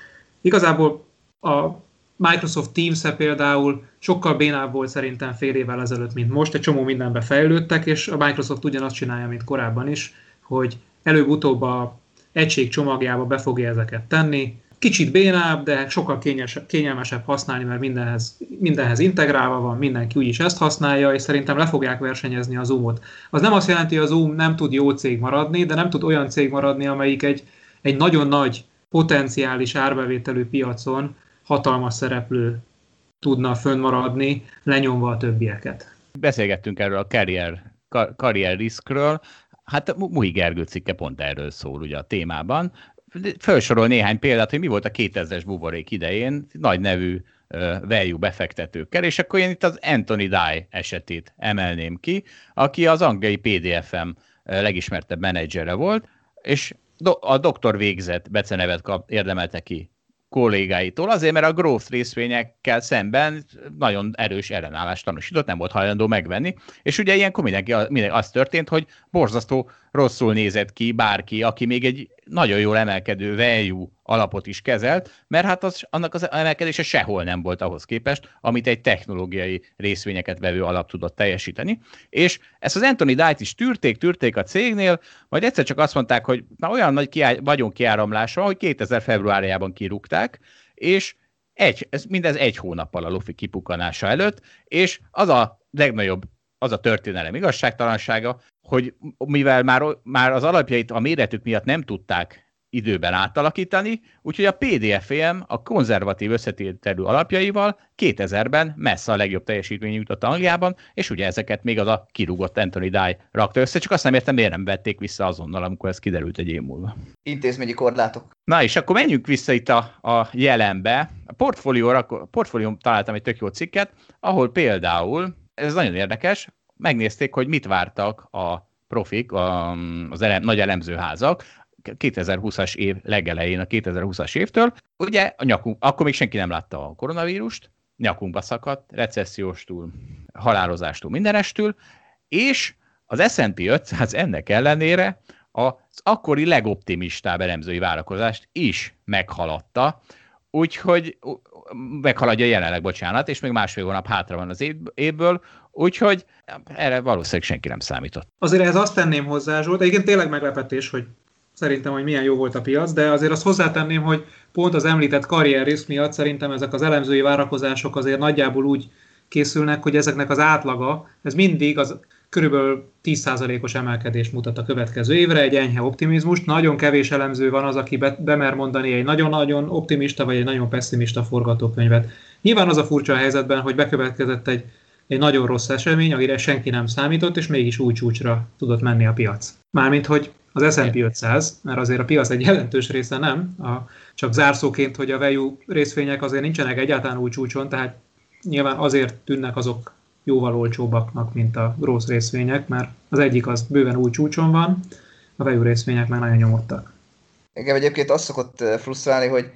Igazából a Microsoft Teams-e például sokkal bénább volt szerintem fél évvel ezelőtt, mint most, egy csomó mindenbe fejlődtek, és a Microsoft ugyanazt csinálja, mint korábban is, hogy előbb-utóbb a egység csomagjába be fogja ezeket tenni. Kicsit bénább, de sokkal kényesebb, kényelmesebb használni, mert mindenhez, mindenhez integrálva van, mindenki úgyis ezt használja, és szerintem le fogják versenyezni a Zoomot. Az nem azt jelenti, hogy a Zoom nem tud jó cég maradni, de nem tud olyan cég maradni, amelyik egy, egy nagyon nagy potenciális árbevételű piacon hatalmas szereplő tudna fönnmaradni, lenyomva a többieket. Beszélgettünk erről a karrier, kar, karrier riskről, hát Muhi Gergő cikke pont erről szól ugye a témában. Felsorol néhány példát, hogy mi volt a 2000-es buborék idején, nagy nevű value befektetőkkel, és akkor én itt az Anthony Dye esetét emelném ki, aki az angliai PDFM legismertebb menedzsere volt, és a doktor végzett becenevet kap, érdemelte ki kollégáitól, azért, mert a growth részvényekkel szemben nagyon erős ellenállást tanúsított, nem volt hajlandó megvenni, és ugye ilyenkor mindenki, mindenki az történt, hogy borzasztó rosszul nézett ki bárki, aki még egy nagyon jól emelkedő value alapot is kezelt, mert hát az, annak az emelkedése sehol nem volt ahhoz képest, amit egy technológiai részvényeket vevő alap tudott teljesíteni. És ezt az Anthony Dight is tűrték, tűrték a cégnél, majd egyszer csak azt mondták, hogy na, olyan nagy kiá- vagyon kiáramlása, hogy 2000 februárjában kirúgták, és egy, ez mindez egy hónappal a Luffy kipukanása előtt, és az a legnagyobb, az a történelem igazságtalansága, hogy mivel már, már az alapjait a méretük miatt nem tudták időben átalakítani, úgyhogy a PDFM a konzervatív összetételű alapjaival 2000-ben messze a legjobb teljesítmény jutott Angliában, és ugye ezeket még az a kirúgott Anthony Dye rakta össze, csak azt nem értem, miért nem vették vissza azonnal, amikor ez kiderült egy év múlva. Intézményi korlátok. Na és akkor menjünk vissza itt a, a jelenbe. A portfólió találtam egy tök jó cikket, ahol például, ez nagyon érdekes, megnézték, hogy mit vártak a profik, a, az elem, nagy elemzőházak 2020-as év legelején, a 2020-as évtől. Ugye a nyakunk, akkor még senki nem látta a koronavírust, nyakunkba szakadt, recesszióstól, halálozástól, mindenestől, és az S&P 500 ennek ellenére az akkori legoptimistább elemzői várakozást is meghaladta, úgyhogy meghaladja jelenleg, bocsánat, és még másfél hónap hátra van az évből, úgyhogy erre valószínűleg senki nem számított. Azért ez azt tenném hozzá, Zsolt, egyébként tényleg meglepetés, hogy szerintem, hogy milyen jó volt a piac, de azért azt hozzátenném, hogy pont az említett karrierrisk miatt szerintem ezek az elemzői várakozások azért nagyjából úgy készülnek, hogy ezeknek az átlaga, ez mindig az körülbelül 10%-os emelkedést mutat a következő évre, egy enyhe optimizmust. Nagyon kevés elemző van az, aki be, bemer mondani egy nagyon-nagyon optimista vagy egy nagyon pessimista forgatókönyvet. Nyilván az a furcsa a helyzetben, hogy bekövetkezett egy, egy nagyon rossz esemény, amire senki nem számított, és mégis új csúcsra tudott menni a piac. Mármint, hogy az S&P 500, mert azért a piac egy jelentős része nem, a, csak zárszóként, hogy a value részvények azért nincsenek egyáltalán új csúcson, tehát nyilván azért tűnnek azok jóval olcsóbbaknak, mint a grossz részvények, mert az egyik az bőven új csúcson van, a value részvények már nagyon nyomottak. Igen, egyébként azt szokott frusztrálni, hogy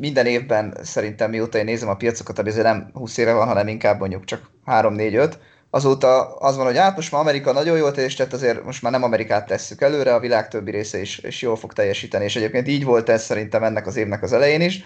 minden évben szerintem mióta én nézem a piacokat, azért nem 20 éve van, hanem inkább mondjuk csak 3-4-5, azóta az van, hogy át most már Amerika nagyon jól teljesített, azért most már nem Amerikát tesszük előre, a világ többi része is, is jól fog teljesíteni, és egyébként így volt ez szerintem ennek az évnek az elején is,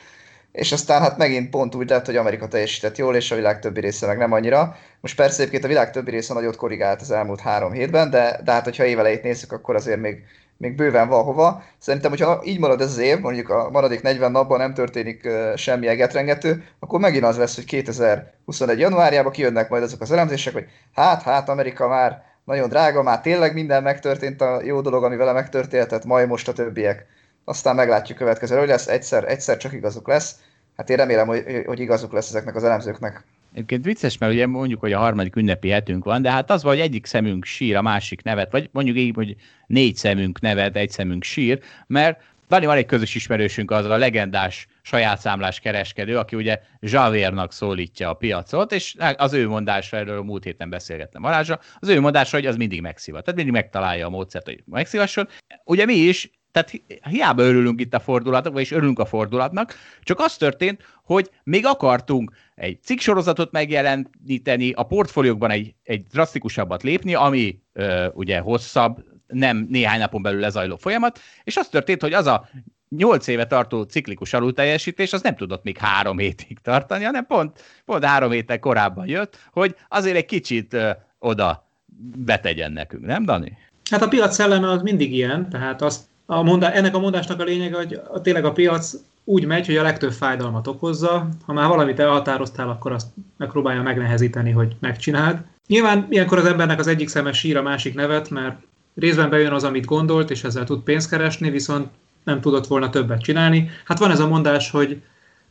és aztán hát megint pont úgy lett, hogy Amerika teljesített jól, és a világ többi része meg nem annyira. Most persze egyébként a világ többi része nagyot korrigált az elmúlt három hétben, de, de hát hogyha évelejét nézzük, akkor azért még, még bőven van hova. Szerintem, hogyha így marad ez az év, mondjuk a maradék 40 napban nem történik semmi egetrengető, akkor megint az lesz, hogy 2021. januárjában kijönnek majd azok az elemzések, hogy hát, hát Amerika már nagyon drága, már tényleg minden megtörtént a jó dolog, ami vele megtörtént, majd most a többiek. Aztán meglátjuk következő, hogy lesz, egyszer, egyszer csak igazuk lesz. Hát én remélem, hogy, hogy igazuk lesz ezeknek az elemzőknek. Egyébként vicces, mert ugye mondjuk, hogy a harmadik ünnepi hetünk van, de hát az van, hogy egyik szemünk sír, a másik nevet, vagy mondjuk így, hogy négy szemünk nevet, egy szemünk sír, mert Dani, van egy közös ismerősünk, az a legendás saját számlás kereskedő, aki ugye Javérnak szólítja a piacot, és az ő mondásra, erről a múlt héten beszélgettem Marázsra, az ő mondásra, hogy az mindig megszivat. Tehát mindig megtalálja a módszert, hogy megszívasson. Ugye mi is tehát hiába örülünk itt a fordulatnak, vagyis örülünk a fordulatnak, csak az történt, hogy még akartunk egy cikksorozatot megjeleníteni, a portfóliókban egy, egy drasztikusabbat lépni, ami ö, ugye hosszabb, nem néhány napon belül lezajló folyamat, és az történt, hogy az a nyolc éve tartó ciklikus alulteljesítés, az nem tudott még három hétig tartani, hanem pont, pont három héttel korábban jött, hogy azért egy kicsit ö, oda betegyen nekünk, nem, Dani? Hát a piac szelleme az mindig ilyen, tehát azt a mondá, ennek a mondásnak a lényege, hogy a, tényleg a piac úgy megy, hogy a legtöbb fájdalmat okozza. Ha már valamit elhatároztál, akkor azt megpróbálja megnehezíteni, hogy megcsináld. Nyilván ilyenkor az embernek az egyik szeme sír a másik nevet, mert részben bejön az, amit gondolt, és ezzel tud pénzt keresni, viszont nem tudott volna többet csinálni. Hát van ez a mondás, hogy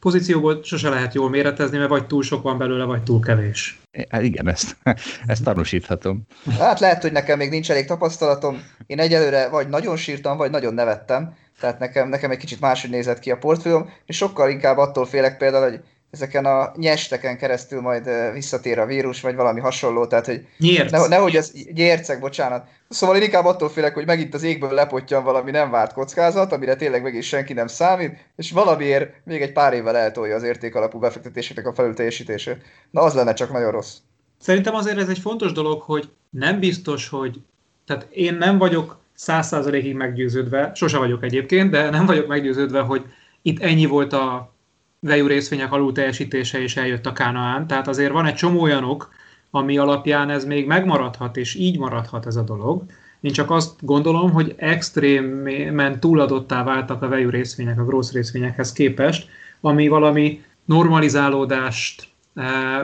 pozícióból sose lehet jól méretezni, mert vagy túl sok van belőle, vagy túl kevés. Hát igen, ezt, ezt tanúsíthatom. Hát lehet, hogy nekem még nincs elég tapasztalatom. Én egyelőre vagy nagyon sírtam, vagy nagyon nevettem. Tehát nekem, nekem egy kicsit máshogy nézett ki a portfólióm, és sokkal inkább attól félek például, hogy ezeken a nyesteken keresztül majd visszatér a vírus, vagy valami hasonló, tehát hogy ne, nehogy ez gyérceg, bocsánat. Szóval én inkább attól félek, hogy megint az égből lepottyan valami nem várt kockázat, amire tényleg meg is senki nem számít, és valamiért még egy pár évvel eltolja az értékalapú befektetéseknek a felülteljesítését. Na az lenne csak nagyon rossz. Szerintem azért ez egy fontos dolog, hogy nem biztos, hogy tehát én nem vagyok száz százalékig meggyőződve, sose vagyok egyébként, de nem vagyok meggyőződve, hogy itt ennyi volt a value részvények alul teljesítése és eljött a Kánaán. Tehát azért van egy csomó olyanok, ami alapján ez még megmaradhat, és így maradhat ez a dolog. Én csak azt gondolom, hogy extrémen túladottá váltak a value részvények a grossz részvényekhez képest, ami valami normalizálódást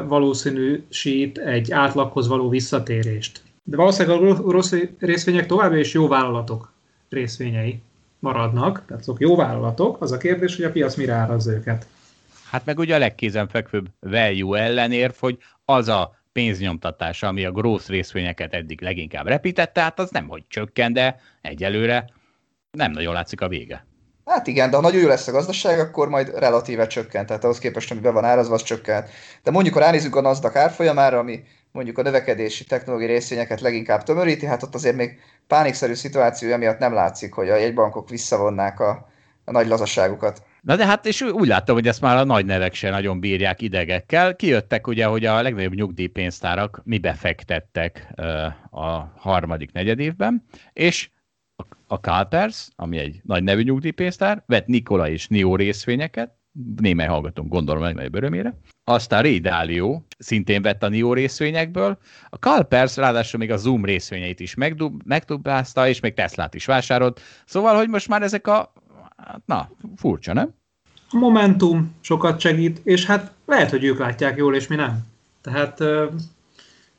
valószínűsít, egy átlaghoz való visszatérést. De valószínűleg a rossz részvények továbbra is jó vállalatok részvényei maradnak, tehát azok jó vállalatok, az a kérdés, hogy a piac mire áraz őket. Hát meg ugye a legkézenfekvőbb value ellenérv, hogy az a pénznyomtatás, ami a grossz részvényeket eddig leginkább repítette, hát az nem hogy csökken, de egyelőre nem nagyon látszik a vége. Hát igen, de ha nagyon jó lesz a gazdaság, akkor majd relatíve csökkent, tehát ahhoz képest, ami be van árazva, az csökkent. De mondjuk, ha ránézzük a NASDAQ árfolyamára, ami mondjuk a növekedési technológiai részvényeket leginkább tömöríti, hát ott azért még pánikszerű szituáció miatt nem látszik, hogy a jegybankok visszavonnák a, a nagy lazaságukat. Na de hát, és úgy láttam, hogy ezt már a nagy nevek se nagyon bírják idegekkel. Kijöttek ugye, hogy a legnagyobb nyugdíjpénztárak mi befektettek a harmadik negyedévben, és a Calpers, ami egy nagy nevű nyugdíjpénztár, vett Nikola és Nio részvényeket, némely hallgatom, gondolom legnagyobb örömére. Aztán Ray Dalio szintén vett a NIO részvényekből. A Calpers ráadásul még a Zoom részvényeit is megdub, megdubázta, és még Teslát is vásárolt. Szóval, hogy most már ezek a... Hát, na, furcsa, nem? A Momentum sokat segít, és hát lehet, hogy ők látják jól, és mi nem. Tehát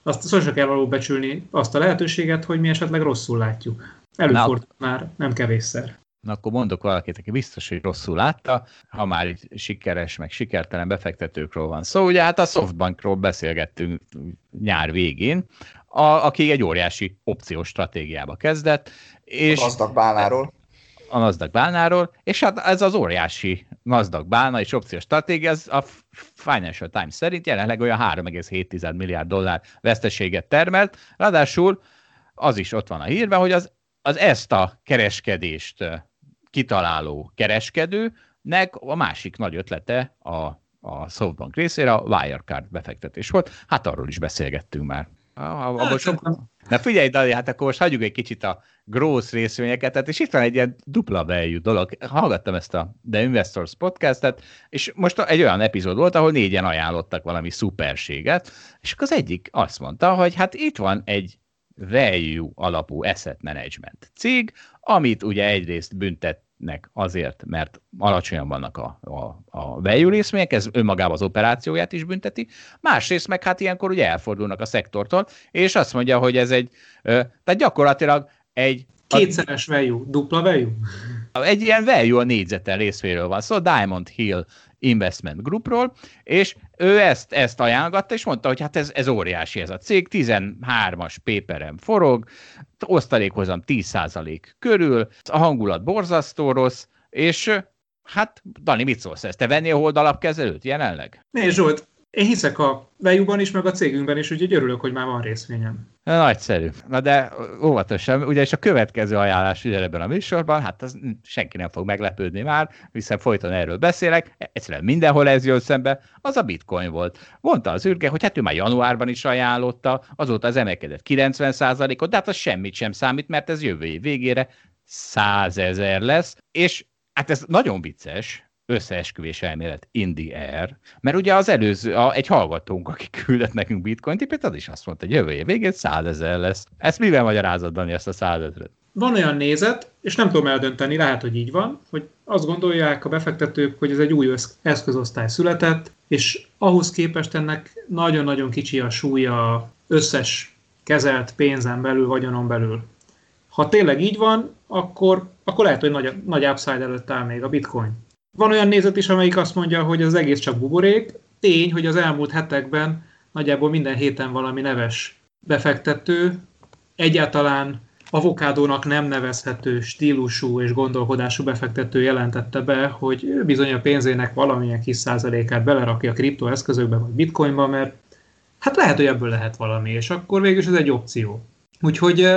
azt sosem kell való becsülni azt a lehetőséget, hogy mi esetleg rosszul látjuk. Előfordul már nem kevésszer. Na akkor mondok valakit, aki biztos, hogy rosszul látta, ha már itt sikeres, meg sikertelen befektetőkről van szó. Ugye hát a Softbankról beszélgettünk nyár végén, a, aki egy óriási opciós stratégiába kezdett. És a Nasdaq bálnáról. A Nasdaq bálnáról, és hát ez az óriási Nasdaq bálna és opciós stratégia, az a Financial Times szerint jelenleg olyan 3,7 milliárd dollár veszteséget termelt, ráadásul az is ott van a hírben, hogy az az ezt a kereskedést kitaláló kereskedőnek a másik nagy ötlete a, a Softbank részére a Wirecard befektetés volt. Hát arról is beszélgettünk már. Abba hát, sok... Na figyelj, Dali, hát akkor most hagyjuk egy kicsit a gross részvényeket, tehát és itt van egy ilyen dupla value dolog. Hallgattam ezt a The Investors podcastet, és most egy olyan epizód volt, ahol négyen ajánlottak valami szuperséget, és akkor az egyik azt mondta, hogy hát itt van egy value alapú asset management cég, amit ugye egyrészt büntetnek azért, mert alacsonyan vannak a, a, a value részvények, ez önmagában az operációját is bünteti, másrészt meg hát ilyenkor ugye elfordulnak a szektortól, és azt mondja, hogy ez egy, tehát gyakorlatilag egy Kétszeres value, dupla value? Egy ilyen value a négyzeten részvéről van szó, szóval Diamond Hill Investment Groupról, és ő ezt, ezt ajánlgatta, és mondta, hogy hát ez, ez óriási ez a cég, 13-as péperem forog, osztalékozom 10% körül, a hangulat borzasztó rossz, és hát Dani, mit szólsz ezt? Te vennél hold alapkezelőt jelenleg? Nézd Zsolt, én hiszek a value is, meg a cégünkben is, úgyhogy örülök, hogy már van részvényem. Nagyszerű. Na de óvatosan, ugye és a következő ajánlás ugye ebben a műsorban, hát az senki nem fog meglepődni már, hiszen folyton erről beszélek, egyszerűen mindenhol ez jön szembe, az a bitcoin volt. Mondta az űrge, hogy hát ő már januárban is ajánlotta, azóta az emelkedett 90%-ot, de hát az semmit sem számít, mert ez jövő év végére 100 ezer lesz, és hát ez nagyon vicces, összeesküvés elmélet in the air, mert ugye az előző, a, egy hallgatónk, aki küldött nekünk bitcoin tippet, az is azt mondta, hogy jövő év végén 100 ezer lesz. Ezt mivel magyarázod, Dani, ezt a 100 ezeret? Van olyan nézet, és nem tudom eldönteni, lehet, hogy így van, hogy azt gondolják a befektetők, hogy ez egy új eszközosztály született, és ahhoz képest ennek nagyon-nagyon kicsi a súlya összes kezelt pénzen belül, vagyonon belül. Ha tényleg így van, akkor, akkor lehet, hogy nagy, nagy upside előtt áll még a bitcoin. Van olyan nézet is, amelyik azt mondja, hogy az egész csak buborék. Tény, hogy az elmúlt hetekben nagyjából minden héten valami neves befektető, egyáltalán avokádónak nem nevezhető stílusú és gondolkodású befektető jelentette be, hogy bizony a pénzének valamilyen kis százalékát belerakja kriptoeszközökbe vagy bitcoinba, mert hát lehet, hogy ebből lehet valami, és akkor végül ez egy opció. Úgyhogy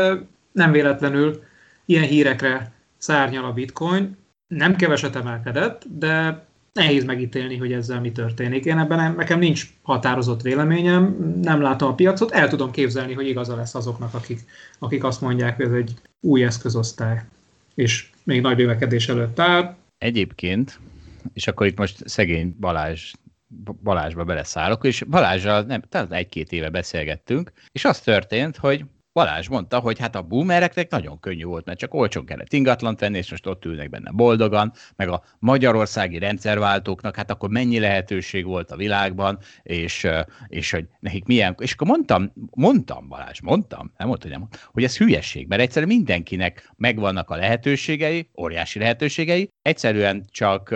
nem véletlenül ilyen hírekre szárnyal a bitcoin, nem keveset emelkedett, de nehéz megítélni, hogy ezzel mi történik. Én ebben nekem nincs határozott véleményem, nem látom a piacot, el tudom képzelni, hogy igaza lesz azoknak, akik, akik azt mondják, hogy ez egy új eszközosztály, és még nagy növekedés előtt áll. Egyébként, és akkor itt most szegény Balázs Balázsba beleszállok, és Balázsral nem, talán egy-két éve beszélgettünk, és az történt, hogy Balázs mondta, hogy hát a boomereknek nagyon könnyű volt, mert csak olcsón kellett ingatlant venni, és most ott ülnek benne boldogan, meg a magyarországi rendszerváltóknak, hát akkor mennyi lehetőség volt a világban, és, és hogy nekik milyen, és akkor mondtam, mondtam Balázs, mondtam, nem mondta, hogy nem, hogy ez hülyeség, mert egyszerűen mindenkinek megvannak a lehetőségei, óriási lehetőségei, egyszerűen csak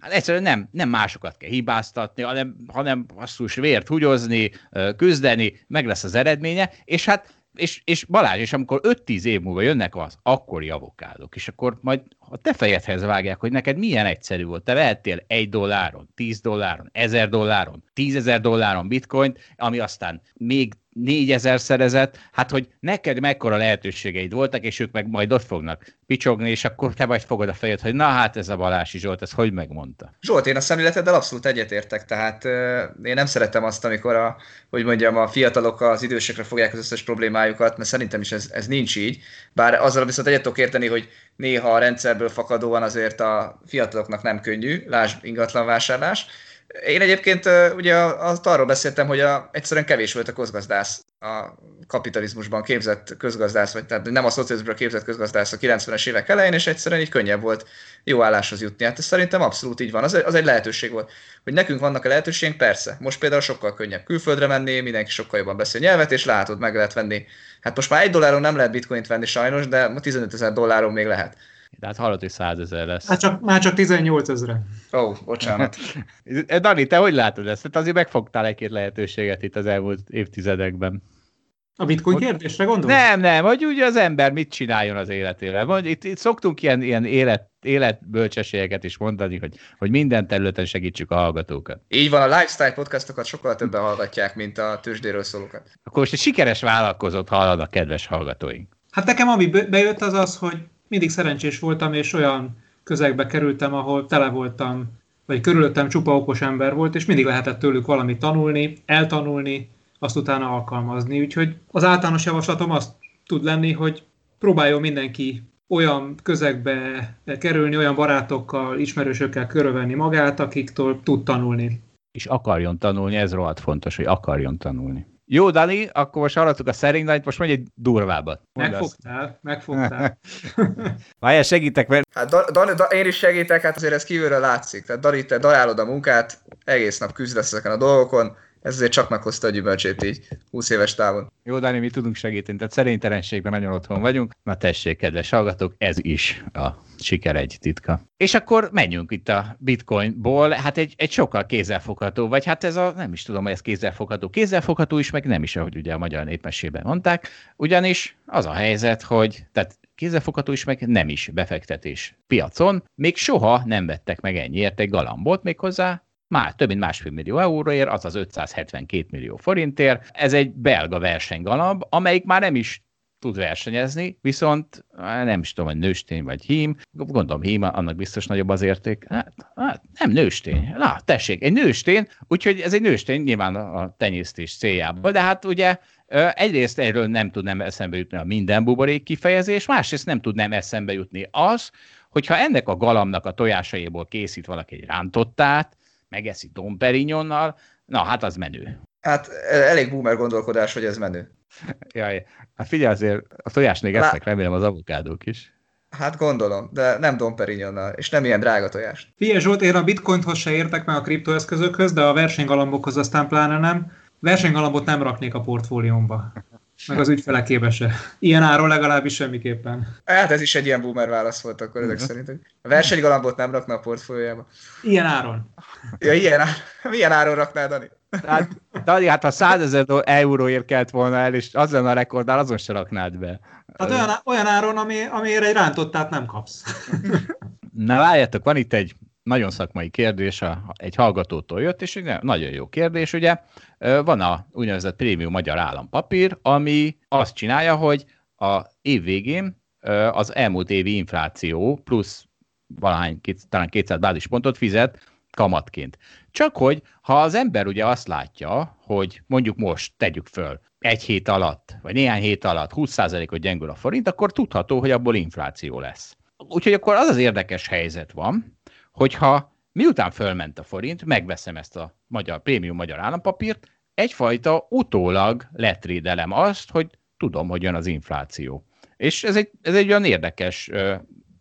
Hát egyszerűen nem, nem másokat kell hibáztatni, hanem, hanem basszus vért húgyozni, küzdeni, meg lesz az eredménye, és hát és, és Balázs, és amikor 5-10 év múlva jönnek az akkori avokádok, és akkor majd a te fejedhez vágják, hogy neked milyen egyszerű volt. Te vehettél egy dolláron, 10 dolláron, 1000 dolláron, 10 ezer dolláron bitcoint, ami aztán még négyezer szerezett, hát hogy neked mekkora lehetőségeid voltak, és ők meg majd ott fognak picsogni, és akkor te vagy fogod a fejed, hogy na hát ez a Balási Zsolt, ez hogy megmondta? Zsolt, én a szemléleteddel abszolút egyetértek, tehát euh, én nem szeretem azt, amikor a, hogy mondjam, a fiatalok az idősekre fogják az összes problémájukat, mert szerintem is ez, ez nincs így, bár azzal viszont egyet tudok érteni, hogy néha a rendszerből fakadóan azért a fiataloknak nem könnyű, lásd ingatlan vásárlás, én egyébként ugye azt arról beszéltem, hogy a, egyszerűen kevés volt a közgazdász a kapitalizmusban képzett közgazdász, vagy tehát nem a szocializmusban képzett közgazdász a 90-es évek elején, és egyszerűen így könnyebb volt jó álláshoz jutni. Hát ez szerintem abszolút így van. Az, az egy lehetőség volt. Hogy nekünk vannak a lehetőségünk, persze. Most például sokkal könnyebb külföldre menni, mindenki sokkal jobban beszél nyelvet, és látod, meg lehet venni. Hát most már egy dolláron nem lehet bitcoint venni sajnos, de 15 ezer dolláron még lehet. De hát hallott, hogy százezer lesz. Hát csak, már csak 18 ezre. Ó, oh, bocsánat. Dani, te hogy látod ezt? Tehát azért megfogtál egy-két lehetőséget itt az elmúlt évtizedekben. A bitcoin hogy, kérdésre gondolsz? Nem, nem, hogy ugye az ember mit csináljon az életével. Mondj, itt, itt szoktunk ilyen, ilyen élet, életbölcsességeket is mondani, hogy, hogy minden területen segítsük a hallgatókat. Így van, a lifestyle podcastokat sokkal többen hallgatják, mint a tőzsdéről szólókat. Akkor most egy sikeres vállalkozót hallanak, kedves hallgatóink. Hát nekem ami bejött az az, hogy mindig szerencsés voltam, és olyan közegbe kerültem, ahol tele voltam, vagy körülöttem csupa okos ember volt, és mindig lehetett tőlük valamit tanulni, eltanulni, azt utána alkalmazni. Úgyhogy az általános javaslatom az tud lenni, hogy próbáljon mindenki olyan közegbe kerülni, olyan barátokkal, ismerősökkel körövenni magát, akiktől tud tanulni. És akarjon tanulni, ez rohadt fontos, hogy akarjon tanulni. Jó, Dani, akkor most hallottuk a szerindányt, most mondj egy durvábbat. megfogtál, megfogtál. Várjál, segítek, mert... Hát da, da, da, én is segítek, hát azért ez kívülről látszik. Tehát Dani, te darálod a munkát, egész nap küzdesz ezeken a dolgokon, ez azért csak meghozta a gyümölcsét így 20 éves távon. Jó, Dani, mi tudunk segíteni, tehát szerénytelenségben nagyon otthon vagyunk. Na tessék, kedves hallgatók, ez is a siker egy titka. És akkor menjünk itt a bitcoinból, hát egy, egy sokkal kézzelfogható, vagy hát ez a, nem is tudom, hogy ez kézzelfogható, kézzelfogható is, meg nem is, ahogy ugye a magyar népmesében mondták, ugyanis az a helyzet, hogy tehát kézzelfogható is, meg nem is befektetés piacon, még soha nem vettek meg ennyiért egy galambot, méghozzá már több mint másfél millió euróért, azaz 572 millió forintért. Ez egy belga versenygalamb, amelyik már nem is tud versenyezni, viszont nem is tudom, hogy nőstény vagy hím, gondolom hím, annak biztos nagyobb az érték. Hát, hát nem nőstény. Na, tessék, egy nőstény, úgyhogy ez egy nőstény nyilván a tenyésztés céljából, de hát ugye egyrészt erről nem tudnám eszembe jutni a minden buborék kifejezés, másrészt nem tudnám eszembe jutni az, hogyha ennek a galamnak a tojásaiból készít valaki egy rántottát, megeszi Dom Perignonnal, na hát az menő. Hát elég boomer gondolkodás, hogy ez menő. Jaj, hát figyelj azért, a tojás még esznek, remélem az avokádók is. Hát gondolom, de nem Dom Perignonnal, és nem ilyen drága tojást. Figyelj Zsolt, én a bitcointhoz se értek meg a kriptoeszközökhöz, de a versenygalambokhoz aztán pláne nem. Versenygalambot nem raknék a portfóliómba meg az ügyfelekébe se. Ilyen áron legalábbis semmiképpen. Hát ez is egy ilyen boomer válasz volt akkor ezek uh-huh. szerint. A versenygalambot nem rakna a portfóliójába. Ilyen áron. Ja, ilyen, áron. milyen áron raknál, Dani? Hát, Dani, hát ha 100 ezer euróért kelt volna el, és az lenne a rekordnál, azon se raknád be. Hát olyan, olyan áron, ami, amiért egy rántottát nem kapsz. Na várjátok, van itt egy nagyon szakmai kérdés, egy hallgatótól jött, és egy nagyon jó kérdés, ugye. Van a úgynevezett prémium magyar állampapír, ami azt csinálja, hogy a év végén az elmúlt évi infláció plusz valahány, talán 200 bázispontot fizet kamatként. Csak hogy, ha az ember ugye azt látja, hogy mondjuk most tegyük föl, egy hét alatt, vagy néhány hét alatt 20%-ot gyengül a forint, akkor tudható, hogy abból infláció lesz. Úgyhogy akkor az az érdekes helyzet van, hogyha miután fölment a forint, megveszem ezt a magyar, prémium magyar állampapírt, egyfajta utólag letrédelem azt, hogy tudom, hogy jön az infláció. És ez egy, ez egy olyan érdekes,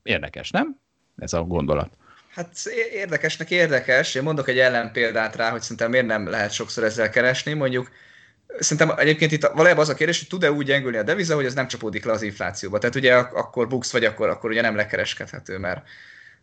érdekes, nem? Ez a gondolat. Hát érdekesnek érdekes. Én mondok egy ellenpéldát rá, hogy szerintem miért nem lehet sokszor ezzel keresni. Mondjuk Szerintem egyébként itt valójában az a kérdés, hogy tud-e úgy gyengülni a deviza, hogy ez nem csapódik le az inflációba. Tehát ugye akkor buksz vagy, akkor, akkor ugye nem lekereskedhető, mert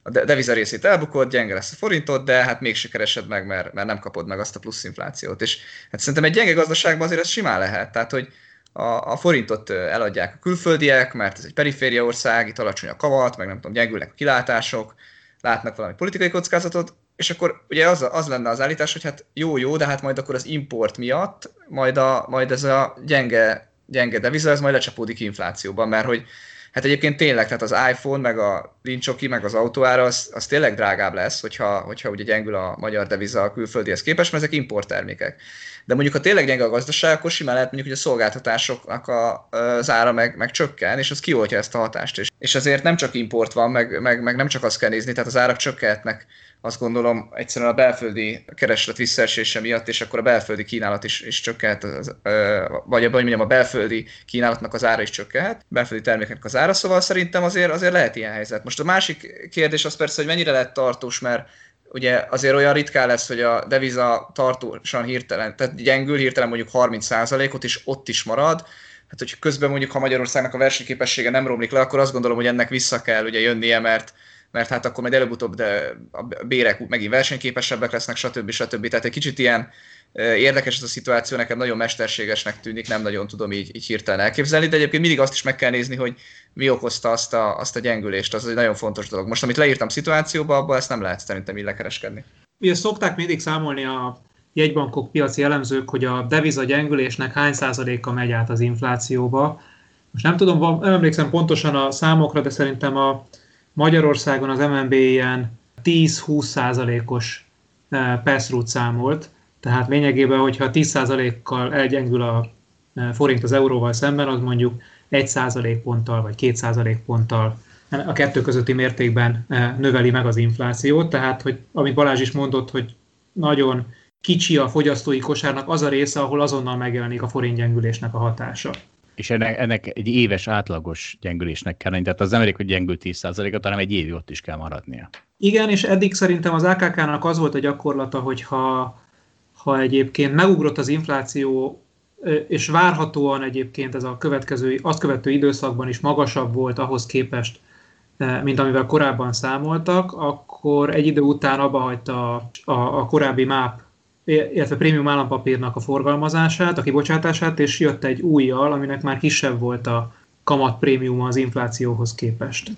a deviza részét elbukod, gyenge lesz a forintod, de hát mégse keresed meg, mert, mert nem kapod meg azt a plusz inflációt. És hát szerintem egy gyenge gazdaságban azért ez simán lehet. Tehát, hogy a, a forintot eladják a külföldiek, mert ez egy periféria ország, itt alacsony a kavat, meg nem tudom, gyengülnek a kilátások, látnak valami politikai kockázatot, és akkor ugye az, az lenne az állítás, hogy hát jó-jó, de hát majd akkor az import miatt, majd, a, majd ez a gyenge, gyenge deviza, ez majd lecsapódik inflációban, mert hogy hát egyébként tényleg, tehát az iPhone, meg a lincsoki, meg az autóára, az, az tényleg drágább lesz, hogyha, hogyha ugye gyengül a magyar deviza a külföldihez képest, mert ezek importtermékek. De mondjuk, ha tényleg gyenge a gazdaság, akkor simán lehet mondjuk, hogy a szolgáltatásoknak a, az ára meg, meg csökken, és az kioltja ezt a hatást. És, és azért nem csak import van, meg, meg, meg nem csak azt kell nézni, tehát az árak csökkentnek azt gondolom egyszerűen a belföldi kereslet visszaesése miatt, és akkor a belföldi kínálat is, is csökkent, vagy hogy mondjam, a belföldi kínálatnak az ára is csökkent, belföldi termékeknek az ára, szóval szerintem azért, azért lehet ilyen helyzet. Most a másik kérdés az persze, hogy mennyire lehet tartós, mert ugye azért olyan ritkán lesz, hogy a deviza tartósan hirtelen, tehát gyengül hirtelen mondjuk 30%-ot, és ott is marad, hát hogy közben mondjuk, ha Magyarországnak a versenyképessége nem romlik le, akkor azt gondolom, hogy ennek vissza kell ugye jönnie, mert, mert hát akkor majd előbb-utóbb de a bérek megint versenyképesebbek lesznek, stb. stb. Tehát egy kicsit ilyen érdekes ez a szituáció, nekem nagyon mesterségesnek tűnik, nem nagyon tudom így, így hirtelen elképzelni, de egyébként mindig azt is meg kell nézni, hogy mi okozta azt a, azt a gyengülést, az egy nagyon fontos dolog. Most, amit leírtam szituációba, abban ezt nem lehet szerintem így lekereskedni. Ugye szokták mindig számolni a jegybankok piaci elemzők, hogy a deviza gyengülésnek hány százaléka megy át az inflációba. Most nem tudom, nem emlékszem pontosan a számokra, de szerintem a Magyarországon az MNB ilyen 10-20 százalékos eh, pass számolt, tehát lényegében, hogyha 10 százalékkal elgyengül a eh, forint az euróval szemben, az mondjuk 1 százalék ponttal vagy 2 százalék ponttal a kettő közötti mértékben eh, növeli meg az inflációt, tehát, hogy amit Balázs is mondott, hogy nagyon kicsi a fogyasztói kosárnak az a része, ahol azonnal megjelenik a forintgyengülésnek a hatása. És ennek, ennek egy éves átlagos gyengülésnek kell lenni, tehát az nem elég, hogy gyengül 10%-ot, hanem egy évig ott is kell maradnia. Igen, és eddig szerintem az AKK-nak az volt a gyakorlata, hogy ha, ha egyébként megugrott az infláció, és várhatóan egyébként ez a következő, azt követő időszakban is magasabb volt ahhoz képest, mint amivel korábban számoltak, akkor egy idő után abba hagyta a, a, a korábbi MÁP illetve prémium állampapírnak a forgalmazását, a kibocsátását, és jött egy újjal, aminek már kisebb volt a kamat prémium az inflációhoz képest.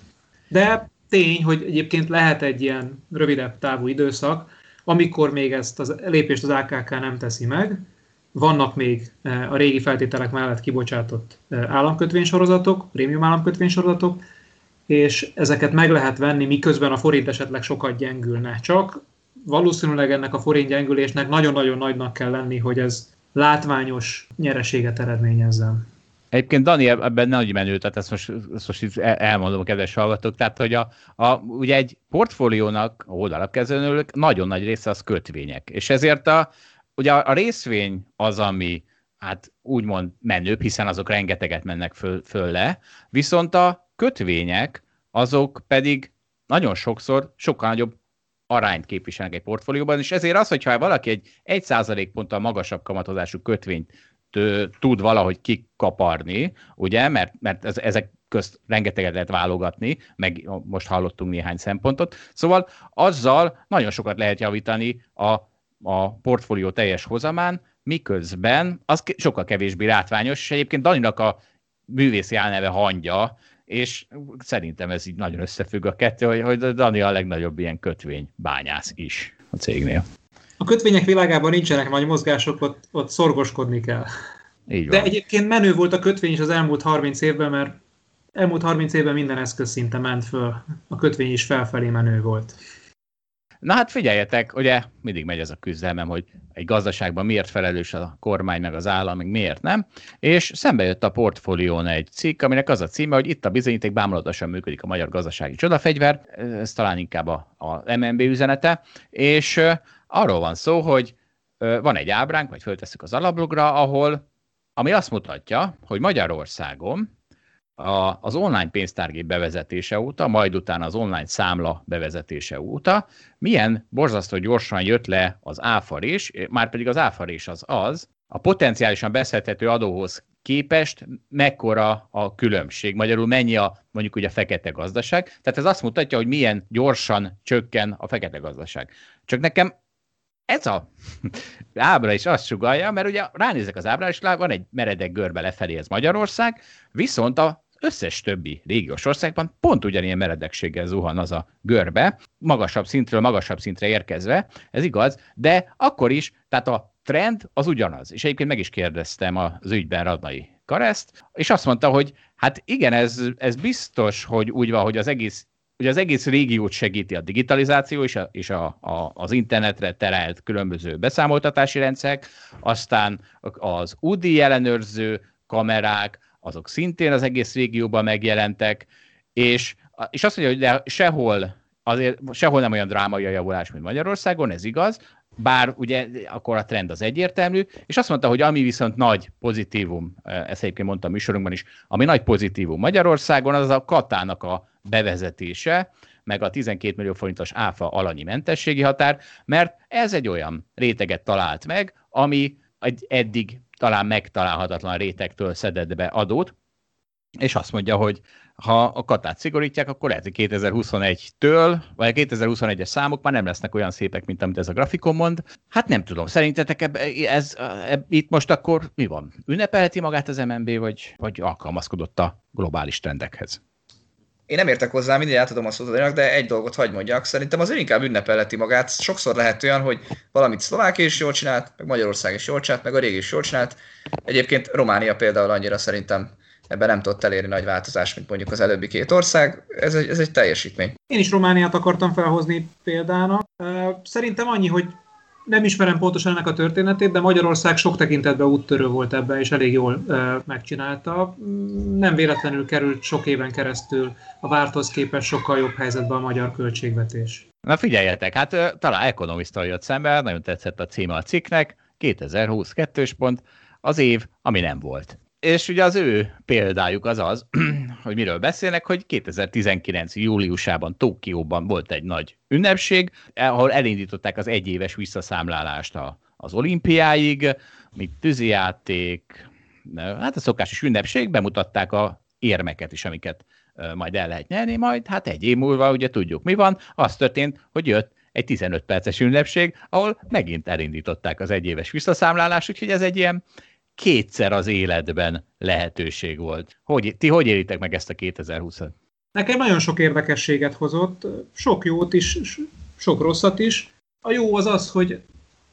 De tény, hogy egyébként lehet egy ilyen rövidebb távú időszak, amikor még ezt a lépést az AKK nem teszi meg, vannak még e, a régi feltételek mellett kibocsátott e, államkötvénysorozatok, prémium államkötvénysorozatok, és ezeket meg lehet venni, miközben a forint esetleg sokat gyengülne. Csak valószínűleg ennek a forint gyengülésnek nagyon-nagyon nagynak kell lenni, hogy ez látványos nyereséget eredményezzen. Egyébként Dani ebben nagy menő, tehát ezt most, ezt most elmondom a kedves hallgatók, tehát hogy a, a, ugye egy portfóliónak, a nagyon nagy része az kötvények, és ezért a, ugye a, a részvény az, ami hát úgymond menőbb, hiszen azok rengeteget mennek föl, föl le, viszont a kötvények azok pedig nagyon sokszor sokkal nagyobb arányt képviselnek egy portfólióban, és ezért az, hogyha valaki egy 1% ponttal magasabb kamatozású kötvényt tud valahogy kikaparni, ugye, mert, mert ez, ezek közt rengeteget lehet válogatni, meg most hallottunk néhány szempontot, szóval azzal nagyon sokat lehet javítani a, a portfólió teljes hozamán, miközben az sokkal kevésbé látványos, és egyébként Daninak a művészi álneve hangja, és szerintem ez így nagyon összefügg a kettő, hogy, hogy Dani a legnagyobb ilyen kötvény bányász is a cégnél. A kötvények világában nincsenek nagy mozgások, ott, ott szorgoskodni kell. Így van. De egyébként menő volt a kötvény is az elmúlt 30 évben, mert elmúlt 30 évben minden eszköz szinte ment föl. A kötvény is felfelé menő volt. Na hát figyeljetek, ugye mindig megy ez a küzdelmem, hogy egy gazdaságban miért felelős a kormány meg az állam, meg miért nem, és szembe jött a portfólión egy cikk, aminek az a címe, hogy itt a bizonyíték bámulatosan működik a magyar gazdasági csodafegyver, ez talán inkább a, a MNB üzenete, és arról van szó, hogy van egy ábránk, vagy föltesszük az alablogra, ahol ami azt mutatja, hogy Magyarországon a, az online pénztárgép bevezetése óta, majd utána az online számla bevezetése óta, milyen borzasztó gyorsan jött le az áfarés, már pedig az áfarés az az, a potenciálisan beszedhető adóhoz képest mekkora a különbség, magyarul mennyi a mondjuk ugye a fekete gazdaság. Tehát ez azt mutatja, hogy milyen gyorsan csökken a fekete gazdaság. Csak nekem ez a ábra is azt sugalja, mert ugye ránézek az ábrára, és van egy meredek görbe lefelé, ez Magyarország, viszont a összes többi régiós országban pont ugyanilyen meredekséggel zuhan az a görbe, magasabb szintről magasabb szintre érkezve, ez igaz, de akkor is, tehát a trend az ugyanaz. És egyébként meg is kérdeztem az ügyben Radnai Kareszt, és azt mondta, hogy hát igen, ez, ez biztos, hogy úgy van, hogy az egész Ugye az egész régiót segíti a digitalizáció és, a, és a, a, az internetre terelt különböző beszámoltatási rendszerek, aztán az UDI ellenőrző kamerák, azok szintén az egész régióban megjelentek, és, és azt mondja, hogy de sehol, azért sehol nem olyan drámai a javulás, mint Magyarországon, ez igaz, bár ugye akkor a trend az egyértelmű, és azt mondta, hogy ami viszont nagy pozitívum, ezt egyébként mondtam a műsorunkban is, ami nagy pozitívum Magyarországon, az a katának a bevezetése, meg a 12 millió forintos áfa alanyi mentességi határ, mert ez egy olyan réteget talált meg, ami egy eddig talán megtalálhatatlan rétegtől szedett be adót, és azt mondja, hogy ha a katát szigorítják, akkor lehet, hogy 2021-től, vagy a 2021-es számok már nem lesznek olyan szépek, mint amit ez a grafikon mond. Hát nem tudom, szerintetek eb, ez, eb, itt most akkor mi van? Ünnepelheti magát az MNB, vagy, vagy alkalmazkodott a globális trendekhez? Én nem értek hozzá, mindig átadom a szót de egy dolgot hagy mondjak. Szerintem az inkább ünnepeleti magát. Sokszor lehet olyan, hogy valamit Szlovákia is jól csinált, meg Magyarország is jól csinált, meg a régi is jól csinált. Egyébként Románia például annyira szerintem ebben nem tudott elérni nagy változást, mint mondjuk az előbbi két ország. Ez egy, ez egy teljesítmény. Én is Romániát akartam felhozni példának. Szerintem annyi, hogy nem ismerem pontosan ennek a történetét, de Magyarország sok tekintetben úttörő volt ebben, és elég jól e, megcsinálta. Nem véletlenül került sok éven keresztül a várthoz képest sokkal jobb helyzetben a magyar költségvetés. Na figyeljetek, hát talán ekonomisztal jött szembe, nagyon tetszett a címe a cikknek, 2022 pont, az év, ami nem volt és ugye az ő példájuk az az, hogy miről beszélnek, hogy 2019. júliusában Tokióban volt egy nagy ünnepség, ahol elindították az egyéves visszaszámlálást a, az olimpiáig, mint tűzijáték, hát a szokásos ünnepség, bemutatták a érmeket is, amiket majd el lehet nyerni, majd hát egy év múlva ugye tudjuk mi van, az történt, hogy jött egy 15 perces ünnepség, ahol megint elindították az egyéves visszaszámlálást, úgyhogy ez egy ilyen kétszer az életben lehetőség volt. Hogy, ti hogy éritek meg ezt a 2020-at? Nekem nagyon sok érdekességet hozott, sok jót is, sok rosszat is. A jó az az, hogy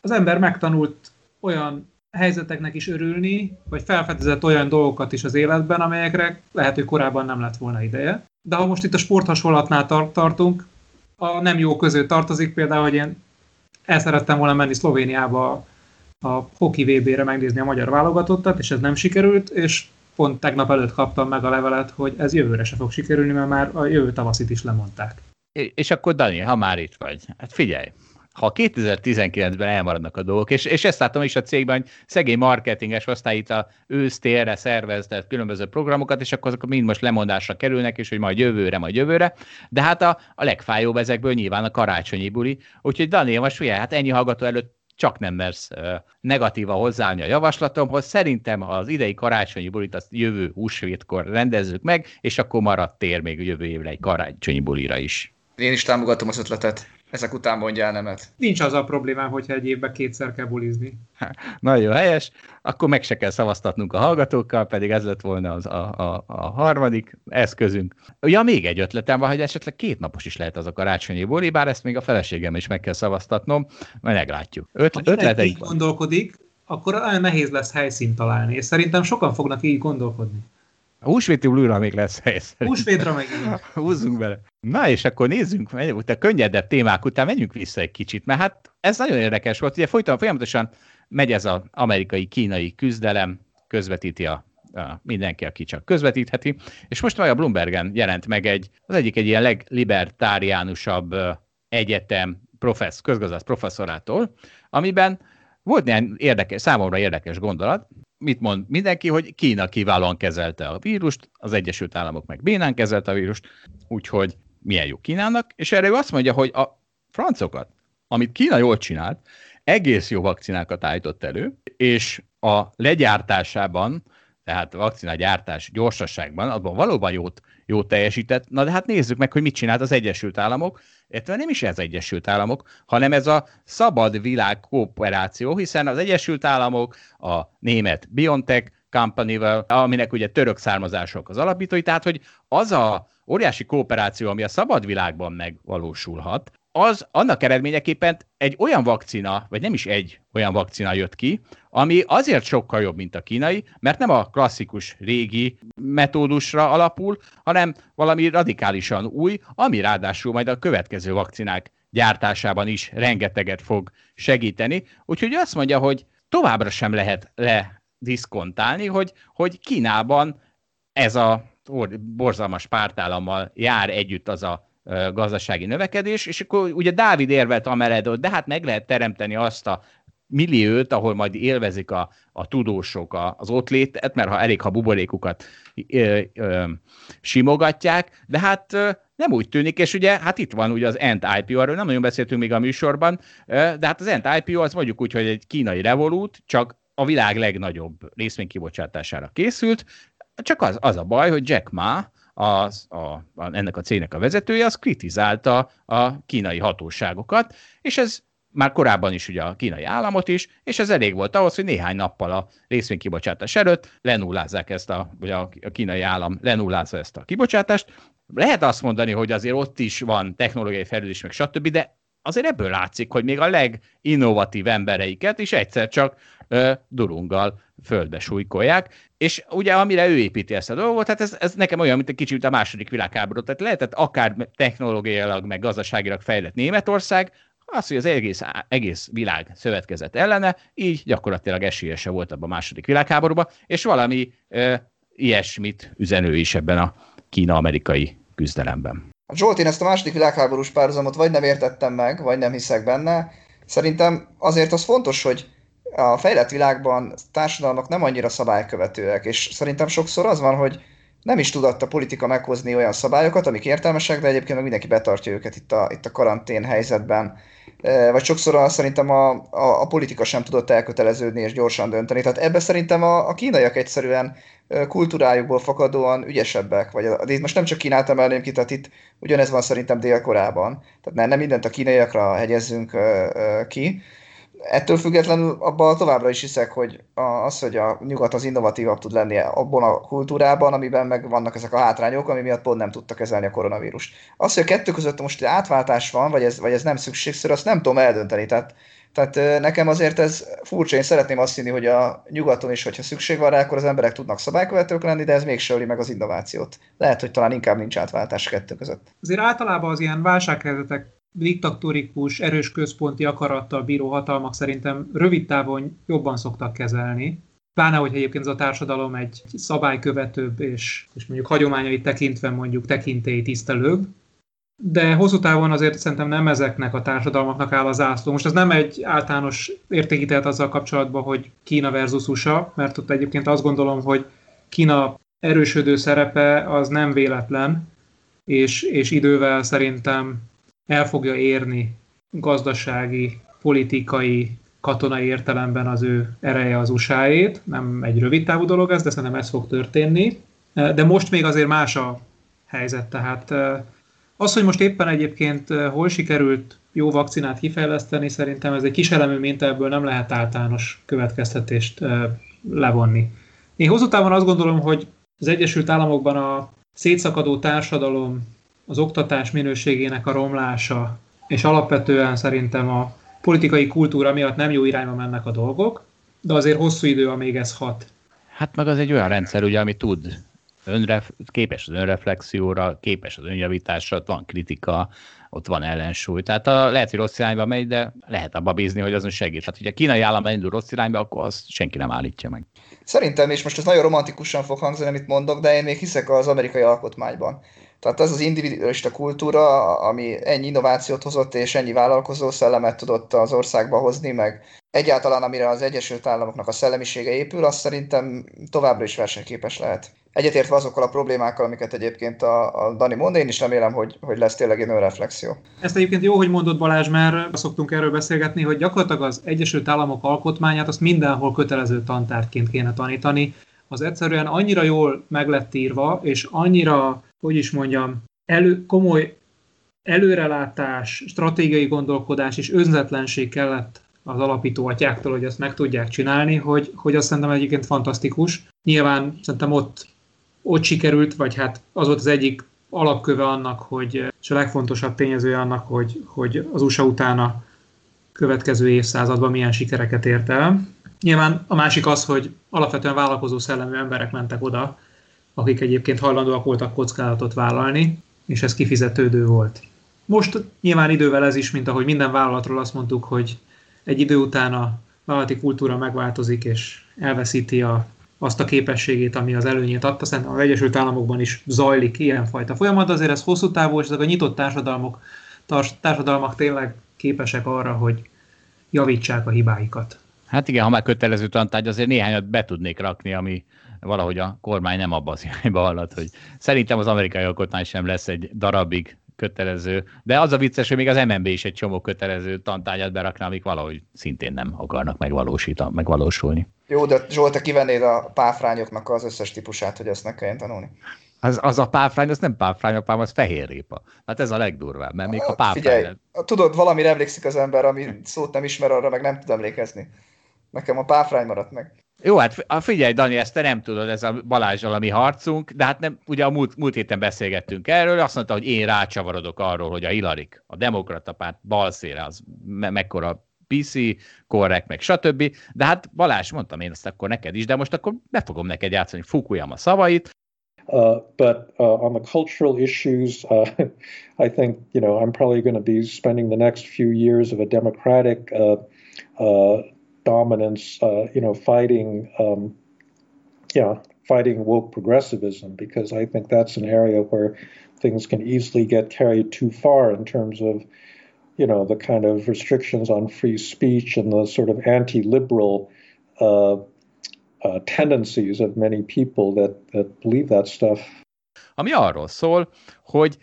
az ember megtanult olyan helyzeteknek is örülni, vagy felfedezett olyan dolgokat is az életben, amelyekre lehet, hogy korábban nem lett volna ideje. De ha most itt a sporthasonlatnál tar- tartunk, a nem jó között tartozik például, hogy én el szerettem volna menni Szlovéniába a hoki VB-re megnézni a magyar válogatottat, és ez nem sikerült, és pont tegnap előtt kaptam meg a levelet, hogy ez jövőre se fog sikerülni, mert már a jövő tavaszit is lemondták. És akkor Dani, ha már itt vagy, hát figyelj, ha 2019-ben elmaradnak a dolgok, és, és ezt látom is a cégben, hogy szegény marketinges osztály itt a ősztérre szervezett különböző programokat, és akkor azok mind most lemondásra kerülnek, és hogy majd jövőre, majd jövőre. De hát a, a legfájóbb ezekből nyilván a karácsonyi buli. Úgyhogy Dani, most figyelj, hát ennyi hallgató előtt csak nem mersz negatíva hozzáállni a javaslatomhoz. Szerintem az idei karácsonyi bulit azt jövő húsvétkor rendezzük meg, és akkor maradt tér még jövő évre egy karácsonyi bulira is. Én is támogatom az ötletet. Ezek után mondjál nemet. Nincs az a problémám, hogyha egy évben kétszer kell bulizni. Nagyon helyes. Akkor meg se kell szavaztatnunk a hallgatókkal, pedig ez lett volna az a, a, a harmadik eszközünk. Ja, még egy ötletem van, hogy esetleg két napos is lehet az a karácsonyi buli, bár ezt még a feleségem is meg kell szavaztatnom, majd meglátjuk. Öt, ha ötleteik gondolkodik, akkor olyan nehéz lesz helyszínt találni, és szerintem sokan fognak így gondolkodni. A húsvéti blúra még lesz hely. Húsvétra meg Húzzunk bele. Na és akkor nézzünk, a könnyedebb témák után menjünk vissza egy kicsit, mert hát ez nagyon érdekes volt. Ugye folyton, folyamatosan megy ez az amerikai-kínai küzdelem, közvetíti a, a mindenki, aki csak közvetítheti, és most majd a Bloombergen jelent meg egy, az egyik egy ilyen leglibertáriánusabb egyetem professz, közgazdász professzorától, amiben volt néhány érdekes, számomra érdekes gondolat, mit mond mindenki, hogy Kína kiválóan kezelte a vírust, az Egyesült Államok meg bénán kezelte a vírust, úgyhogy milyen jó Kínának, és erre ő azt mondja, hogy a francokat, amit Kína jól csinált, egész jó vakcinákat állított elő, és a legyártásában, tehát a vakcina gyártás gyorsaságban, abban valóban jót, jót teljesített. Na de hát nézzük meg, hogy mit csinált az Egyesült Államok, illetve nem is ez Egyesült Államok, hanem ez a szabad világ kooperáció, hiszen az Egyesült Államok, a német BioNTech company aminek ugye török származások az alapítói, tehát hogy az a óriási kooperáció, ami a szabad világban megvalósulhat, az annak eredményeképpen egy olyan vakcina, vagy nem is egy olyan vakcina jött ki, ami azért sokkal jobb, mint a kínai, mert nem a klasszikus régi metódusra alapul, hanem valami radikálisan új, ami ráadásul majd a következő vakcinák gyártásában is rengeteget fog segíteni. Úgyhogy azt mondja, hogy továbbra sem lehet lediszkontálni, hogy, hogy Kínában ez a borzalmas pártállammal jár együtt az a gazdasági növekedés, és akkor ugye Dávid érvelt amellett, hogy de hát meg lehet teremteni azt a milliót, ahol majd élvezik a, a tudósok az ott létet, mert ha elég, ha buborékukat ö, ö, simogatják, de hát ö, nem úgy tűnik, és ugye hát itt van ugye az Ant IPO, arról nem nagyon beszéltünk még a műsorban, ö, de hát az Ant IPO az mondjuk úgy, hogy egy kínai revolút, csak a világ legnagyobb részvénykibocsátására készült, csak az, az a baj, hogy Jack Ma, az, a, a, ennek a cégnek a vezetője, az kritizálta a kínai hatóságokat, és ez már korábban is ugye a kínai államot is, és ez elég volt ahhoz, hogy néhány nappal a részvénykibocsátás előtt lenullázzák ezt a, vagy a, kínai állam lenullázza ezt a kibocsátást. Lehet azt mondani, hogy azért ott is van technológiai fejlődés, meg stb., de azért ebből látszik, hogy még a leginnovatív embereiket is egyszer csak durunggal földbe súlykolják, és ugye amire ő építi ezt a dolgot, hát ez, ez nekem olyan, mint egy kicsit a második világháború, tehát lehetett akár technológiailag, meg gazdaságilag fejlett Németország, az, hogy az egész, egész világ szövetkezett ellene, így gyakorlatilag esélyese volt abban a második világháborúban, és valami e, ilyesmit üzenő is ebben a kína-amerikai küzdelemben. Zsolt, én ezt a második világháborús párhuzamot vagy nem értettem meg, vagy nem hiszek benne. Szerintem azért az fontos, hogy a fejlett világban társadalmak nem annyira szabálykövetőek, és szerintem sokszor az van, hogy nem is tudott a politika meghozni olyan szabályokat, amik értelmesek, de egyébként meg mindenki betartja őket itt a, itt a karantén helyzetben. Vagy sokszor a, szerintem a, a, a politika sem tudott elköteleződni és gyorsan dönteni. Tehát ebbe szerintem a, a kínaiak egyszerűen kultúrájukból fakadóan ügyesebbek. Vagy a, itt most nem csak Kínát emelném ki, tehát itt ugyanez van szerintem Dél-Korában. Tehát nem, nem mindent a kínaiakra hegyezzünk ki, ettől függetlenül abban továbbra is hiszek, hogy az, hogy a nyugat az innovatívabb tud lenni abban a kultúrában, amiben meg vannak ezek a hátrányok, ami miatt pont nem tudta kezelni a koronavírust. Az, hogy a kettő között most átváltás van, vagy ez, vagy ez nem szükségszerű, azt nem tudom eldönteni. Tehát, tehát nekem azért ez furcsa, én szeretném azt hinni, hogy a nyugaton is, hogyha szükség van rá, akkor az emberek tudnak szabálykövetők lenni, de ez még öli meg az innovációt. Lehet, hogy talán inkább nincs átváltás a kettő között. Azért általában az ilyen válsághelyzetek diktatórikus, erős központi akarattal bíró hatalmak szerintem rövid távon jobban szoktak kezelni. Pláne, hogy egyébként ez a társadalom egy szabálykövetőbb és, és mondjuk hagyományait tekintve mondjuk tekintély tisztelőbb, de hosszú távon azért szerintem nem ezeknek a társadalmaknak áll az zászló. Most ez nem egy általános értékítélet azzal kapcsolatban, hogy Kína versus USA, mert ott egyébként azt gondolom, hogy Kína erősödő szerepe az nem véletlen, és, és idővel szerintem el fogja érni gazdasági, politikai, katonai értelemben az ő ereje az usa Nem egy rövid távú dolog ez, de szerintem ez fog történni. De most még azért más a helyzet, tehát az, hogy most éppen egyébként hol sikerült jó vakcinát kifejleszteni, szerintem ez egy kis elemű minta, ebből nem lehet általános következtetést levonni. Én hosszú távon azt gondolom, hogy az Egyesült Államokban a szétszakadó társadalom az oktatás minőségének a romlása, és alapvetően szerintem a politikai kultúra miatt nem jó irányba mennek a dolgok, de azért hosszú idő, amíg ez hat. Hát meg az egy olyan rendszer, ugye, ami tud önref, képes az önreflexióra, képes az önjavításra, ott van kritika, ott van ellensúly. Tehát a, lehet, hogy rossz irányba megy, de lehet abba bízni, hogy azon segít. Tehát, hogyha a kínai állam elindul rossz irányba, akkor azt senki nem állítja meg. Szerintem, és most ez nagyon romantikusan fog hangzani, amit mondok, de én még hiszek az amerikai alkotmányban Tehát ez az individualista kultúra, ami ennyi innovációt hozott és ennyi vállalkozó szellemet tudott az országba hozni, meg egyáltalán amire az Egyesült Államoknak a szellemisége épül, az szerintem továbbra is versenyképes lehet. Egyetértve azokkal a problémákkal, amiket egyébként a, a Dani mond, én is remélem, hogy, hogy lesz tényleg egy önreflexió. Ezt egyébként jó, hogy mondott Balázs, mert szoktunk erről beszélgetni, hogy gyakorlatilag az Egyesült Államok alkotmányát azt mindenhol kötelező tantárként kéne tanítani. Az egyszerűen annyira jól meg lett írva, és annyira, hogy is mondjam, elő, komoly előrelátás, stratégiai gondolkodás és önzetlenség kellett az alapító atyáktól, hogy ezt meg tudják csinálni, hogy, hogy azt szerintem egyébként fantasztikus. Nyilván szerintem ott, ott sikerült, vagy hát az volt az egyik alapköve annak, hogy, és a legfontosabb tényezője annak, hogy, hogy az USA utána következő évszázadban milyen sikereket ért el. Nyilván a másik az, hogy alapvetően vállalkozó szellemű emberek mentek oda, akik egyébként hajlandóak voltak kockázatot vállalni, és ez kifizetődő volt. Most nyilván idővel ez is, mint ahogy minden vállalatról azt mondtuk, hogy egy idő után a vállalati kultúra megváltozik, és elveszíti a, azt a képességét, ami az előnyét adta. Szerintem az Egyesült Államokban is zajlik ilyenfajta folyamat, azért ez hosszú távú, és ezek a nyitott társadalmak, társadalmak tényleg képesek arra, hogy javítsák a hibáikat. Hát igen, ha már kötelező tantárgy, azért néhányat be tudnék rakni, ami valahogy a kormány nem abba az irányba halad, hogy szerintem az amerikai alkotmány sem lesz egy darabig kötelező, de az a vicces, hogy még az MNB is egy csomó kötelező tantárgyat berakna, amik valahogy szintén nem akarnak megvalósítani, megvalósulni. Jó, de Zsolt, te kivennéd a páfrányoknak az összes típusát, hogy ezt ne kelljen tanulni? Az, az a páfrány, az nem páfrány, a az fehér répa. Hát ez a legdurvább, mert még a páfrány... Figyelj, tudod, valami emlékszik az ember, ami szót nem ismer, arra meg nem tud emlékezni. Nekem a páfrány maradt meg. Jó, hát figyelj, Dani, ezt te nem tudod, ez a Balázsral a mi harcunk, de hát nem, ugye a múlt, múlt héten beszélgettünk erről, azt mondta, hogy én rácsavarodok arról, hogy a Hillary, a demokrata párt balszére az me- mekkora PC, korrekt, meg stb. De hát Balázs, mondtam én ezt akkor neked is, de most akkor be fogom neked játszani Fukuyama szavait. Uh, but uh, on the cultural issues, uh, I think you know I'm probably going to be spending the next few years of a democratic uh, uh, dominance, uh, you know, fighting, um, yeah, fighting woke progressivism, because I think that's an area where things can easily get carried too far in terms of, you know, the kind of restrictions on free speech and the sort of anti-liberal uh, uh, tendencies of many people that, that believe that stuff. Ami arról szól, hogy,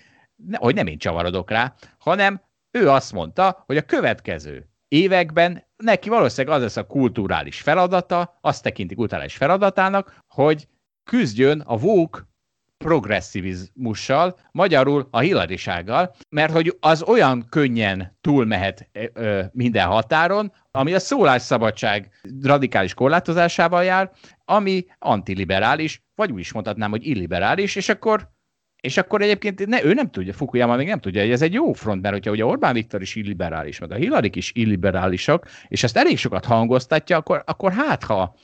hogy nem én csavarodok rá, hanem ő azt mondta, hogy a következő években neki valószínűleg az lesz a kulturális feladata, azt tekinti kulturális feladatának, hogy küzdjön a vók progresszivizmussal, magyarul a hillarisággal, mert hogy az olyan könnyen túlmehet ö, minden határon, ami a szólásszabadság radikális korlátozásával jár, ami antiliberális, vagy úgy is mondhatnám, hogy illiberális, és akkor és akkor egyébként ne, ő nem tudja, Fukuyama még nem tudja, hogy ez egy jó front, mert hogyha ugye Orbán Viktor is illiberális, meg a Hillary is illiberálisak, és ezt elég sokat hangoztatja, akkor, akkor hát ha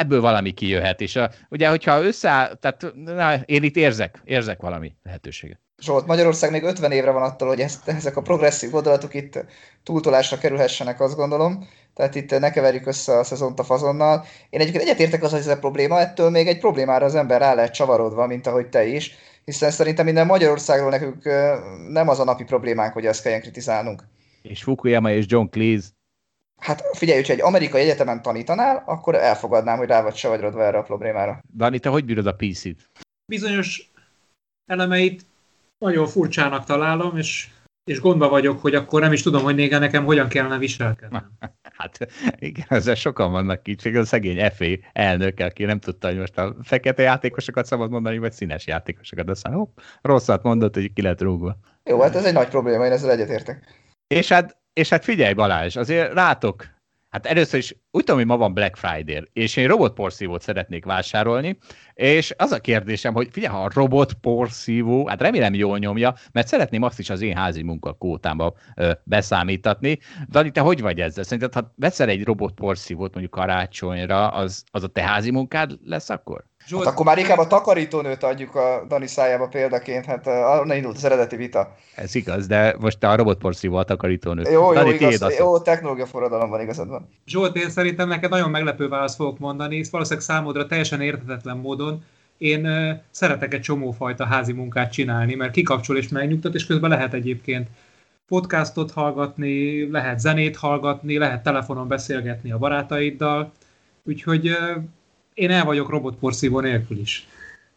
ebből valami kijöhet, és a, ugye, hogyha összeáll, tehát na, én itt érzek, érzek valami lehetőséget. Zsolt, Magyarország még 50 évre van attól, hogy ezt, ezek a progresszív gondolatok itt túltolásra kerülhessenek, azt gondolom. Tehát itt ne keverjük össze a szezont a fazonnal. Én egyébként egyetértek az, hogy ez a probléma, ettől még egy problémára az ember rá lehet csavarodva, mint ahogy te is hiszen szerintem minden Magyarországról nekünk nem az a napi problémánk, hogy ezt kelljen kritizálnunk. És Fukuyama és John Cleese. Hát figyelj, hogyha egy amerikai egyetemen tanítanál, akkor elfogadnám, hogy rá vagy se vagy erre a problémára. Dani, te hogy bírod a PC-t? Bizonyos elemeit nagyon furcsának találom, és és gondba vagyok, hogy akkor nem is tudom, hogy néha nekem hogyan kellene viselkednem. Hát igen, ezzel sokan vannak így, a szegény FA elnök, aki nem tudta, hogy most a fekete játékosokat szabad mondani, vagy színes játékosokat, aztán hopp, rosszat mondott, hogy ki lett rúgva. Jó, hát ez egy nagy probléma, én ezzel egyetértek. És hát, és hát figyelj Balázs, azért rátok Hát először is úgy tudom, hogy ma van Black Friday, és én robotporszívót szeretnék vásárolni, és az a kérdésem, hogy figyelj, ha a robotporszívó, hát remélem jól nyomja, mert szeretném azt is az én házi munkakótámba ö, beszámítatni. Dani, te hogy vagy ezzel? Szerinted, ha veszel egy robotporszívót mondjuk karácsonyra, az, az a te házi munkád lesz akkor? Zsolt... Hát akkor már inkább a takarítónőt adjuk a Dani szájába példaként, hát onnan indult az eredeti vita. Ez igaz, de most te a robotporszívó a takarítónőt. Jó, Dani, jó, igaz, jó, technológia forradalomban igazad van. Zsolt, én szerintem neked nagyon meglepő választ fogok mondani, és valószínűleg számodra teljesen érthetetlen módon. én szeretek egy csomófajta házi munkát csinálni, mert kikapcsol és megnyugtat, és közben lehet egyébként podcastot hallgatni, lehet zenét hallgatni, lehet telefonon beszélgetni a barátaiddal, úgyhogy én el vagyok robotporszívó nélkül is.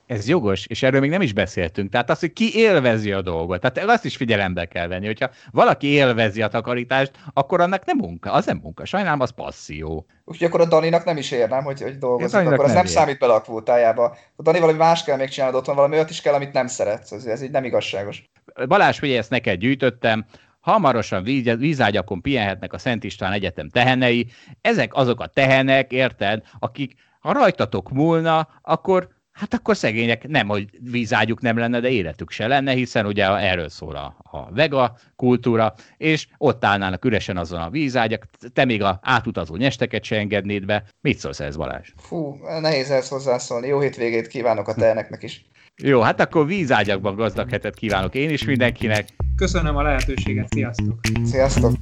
Ez jogos, és erről még nem is beszéltünk. Tehát az, hogy ki élvezi a dolgot. Tehát azt is figyelembe kell venni, hogyha valaki élvezi a takarítást, akkor annak nem munka, az nem munka. Sajnálom, az passzió. Úgyhogy akkor a Daninak nem is érnem, hogy, hogy dolgozik, akkor az nem, nem számít bele a kvótájába. A Dani valami más kell még csinálnod otthon, valami olyat is kell, amit nem szeretsz. Ez, ez így nem igazságos. Balázs, figyelj, ezt neked gyűjtöttem. Hamarosan vízágyakon pihenhetnek a Szent István Egyetem tehenei. Ezek azok a tehenek, érted, akik ha rajtatok múlna, akkor hát akkor szegények nem, hogy vízágyuk nem lenne, de életük se lenne, hiszen ugye erről szól a, a vega kultúra, és ott állnának üresen azon a vízágyak, te még a átutazó nyesteket se engednéd be. Mit szólsz ez, Balázs? Fú, nehéz ezt hozzászólni. Jó hétvégét kívánok a teheneknek is. Jó, hát akkor vízágyakban gazdag hetet kívánok én is mindenkinek. Köszönöm a lehetőséget, sziasztok! Sziasztok!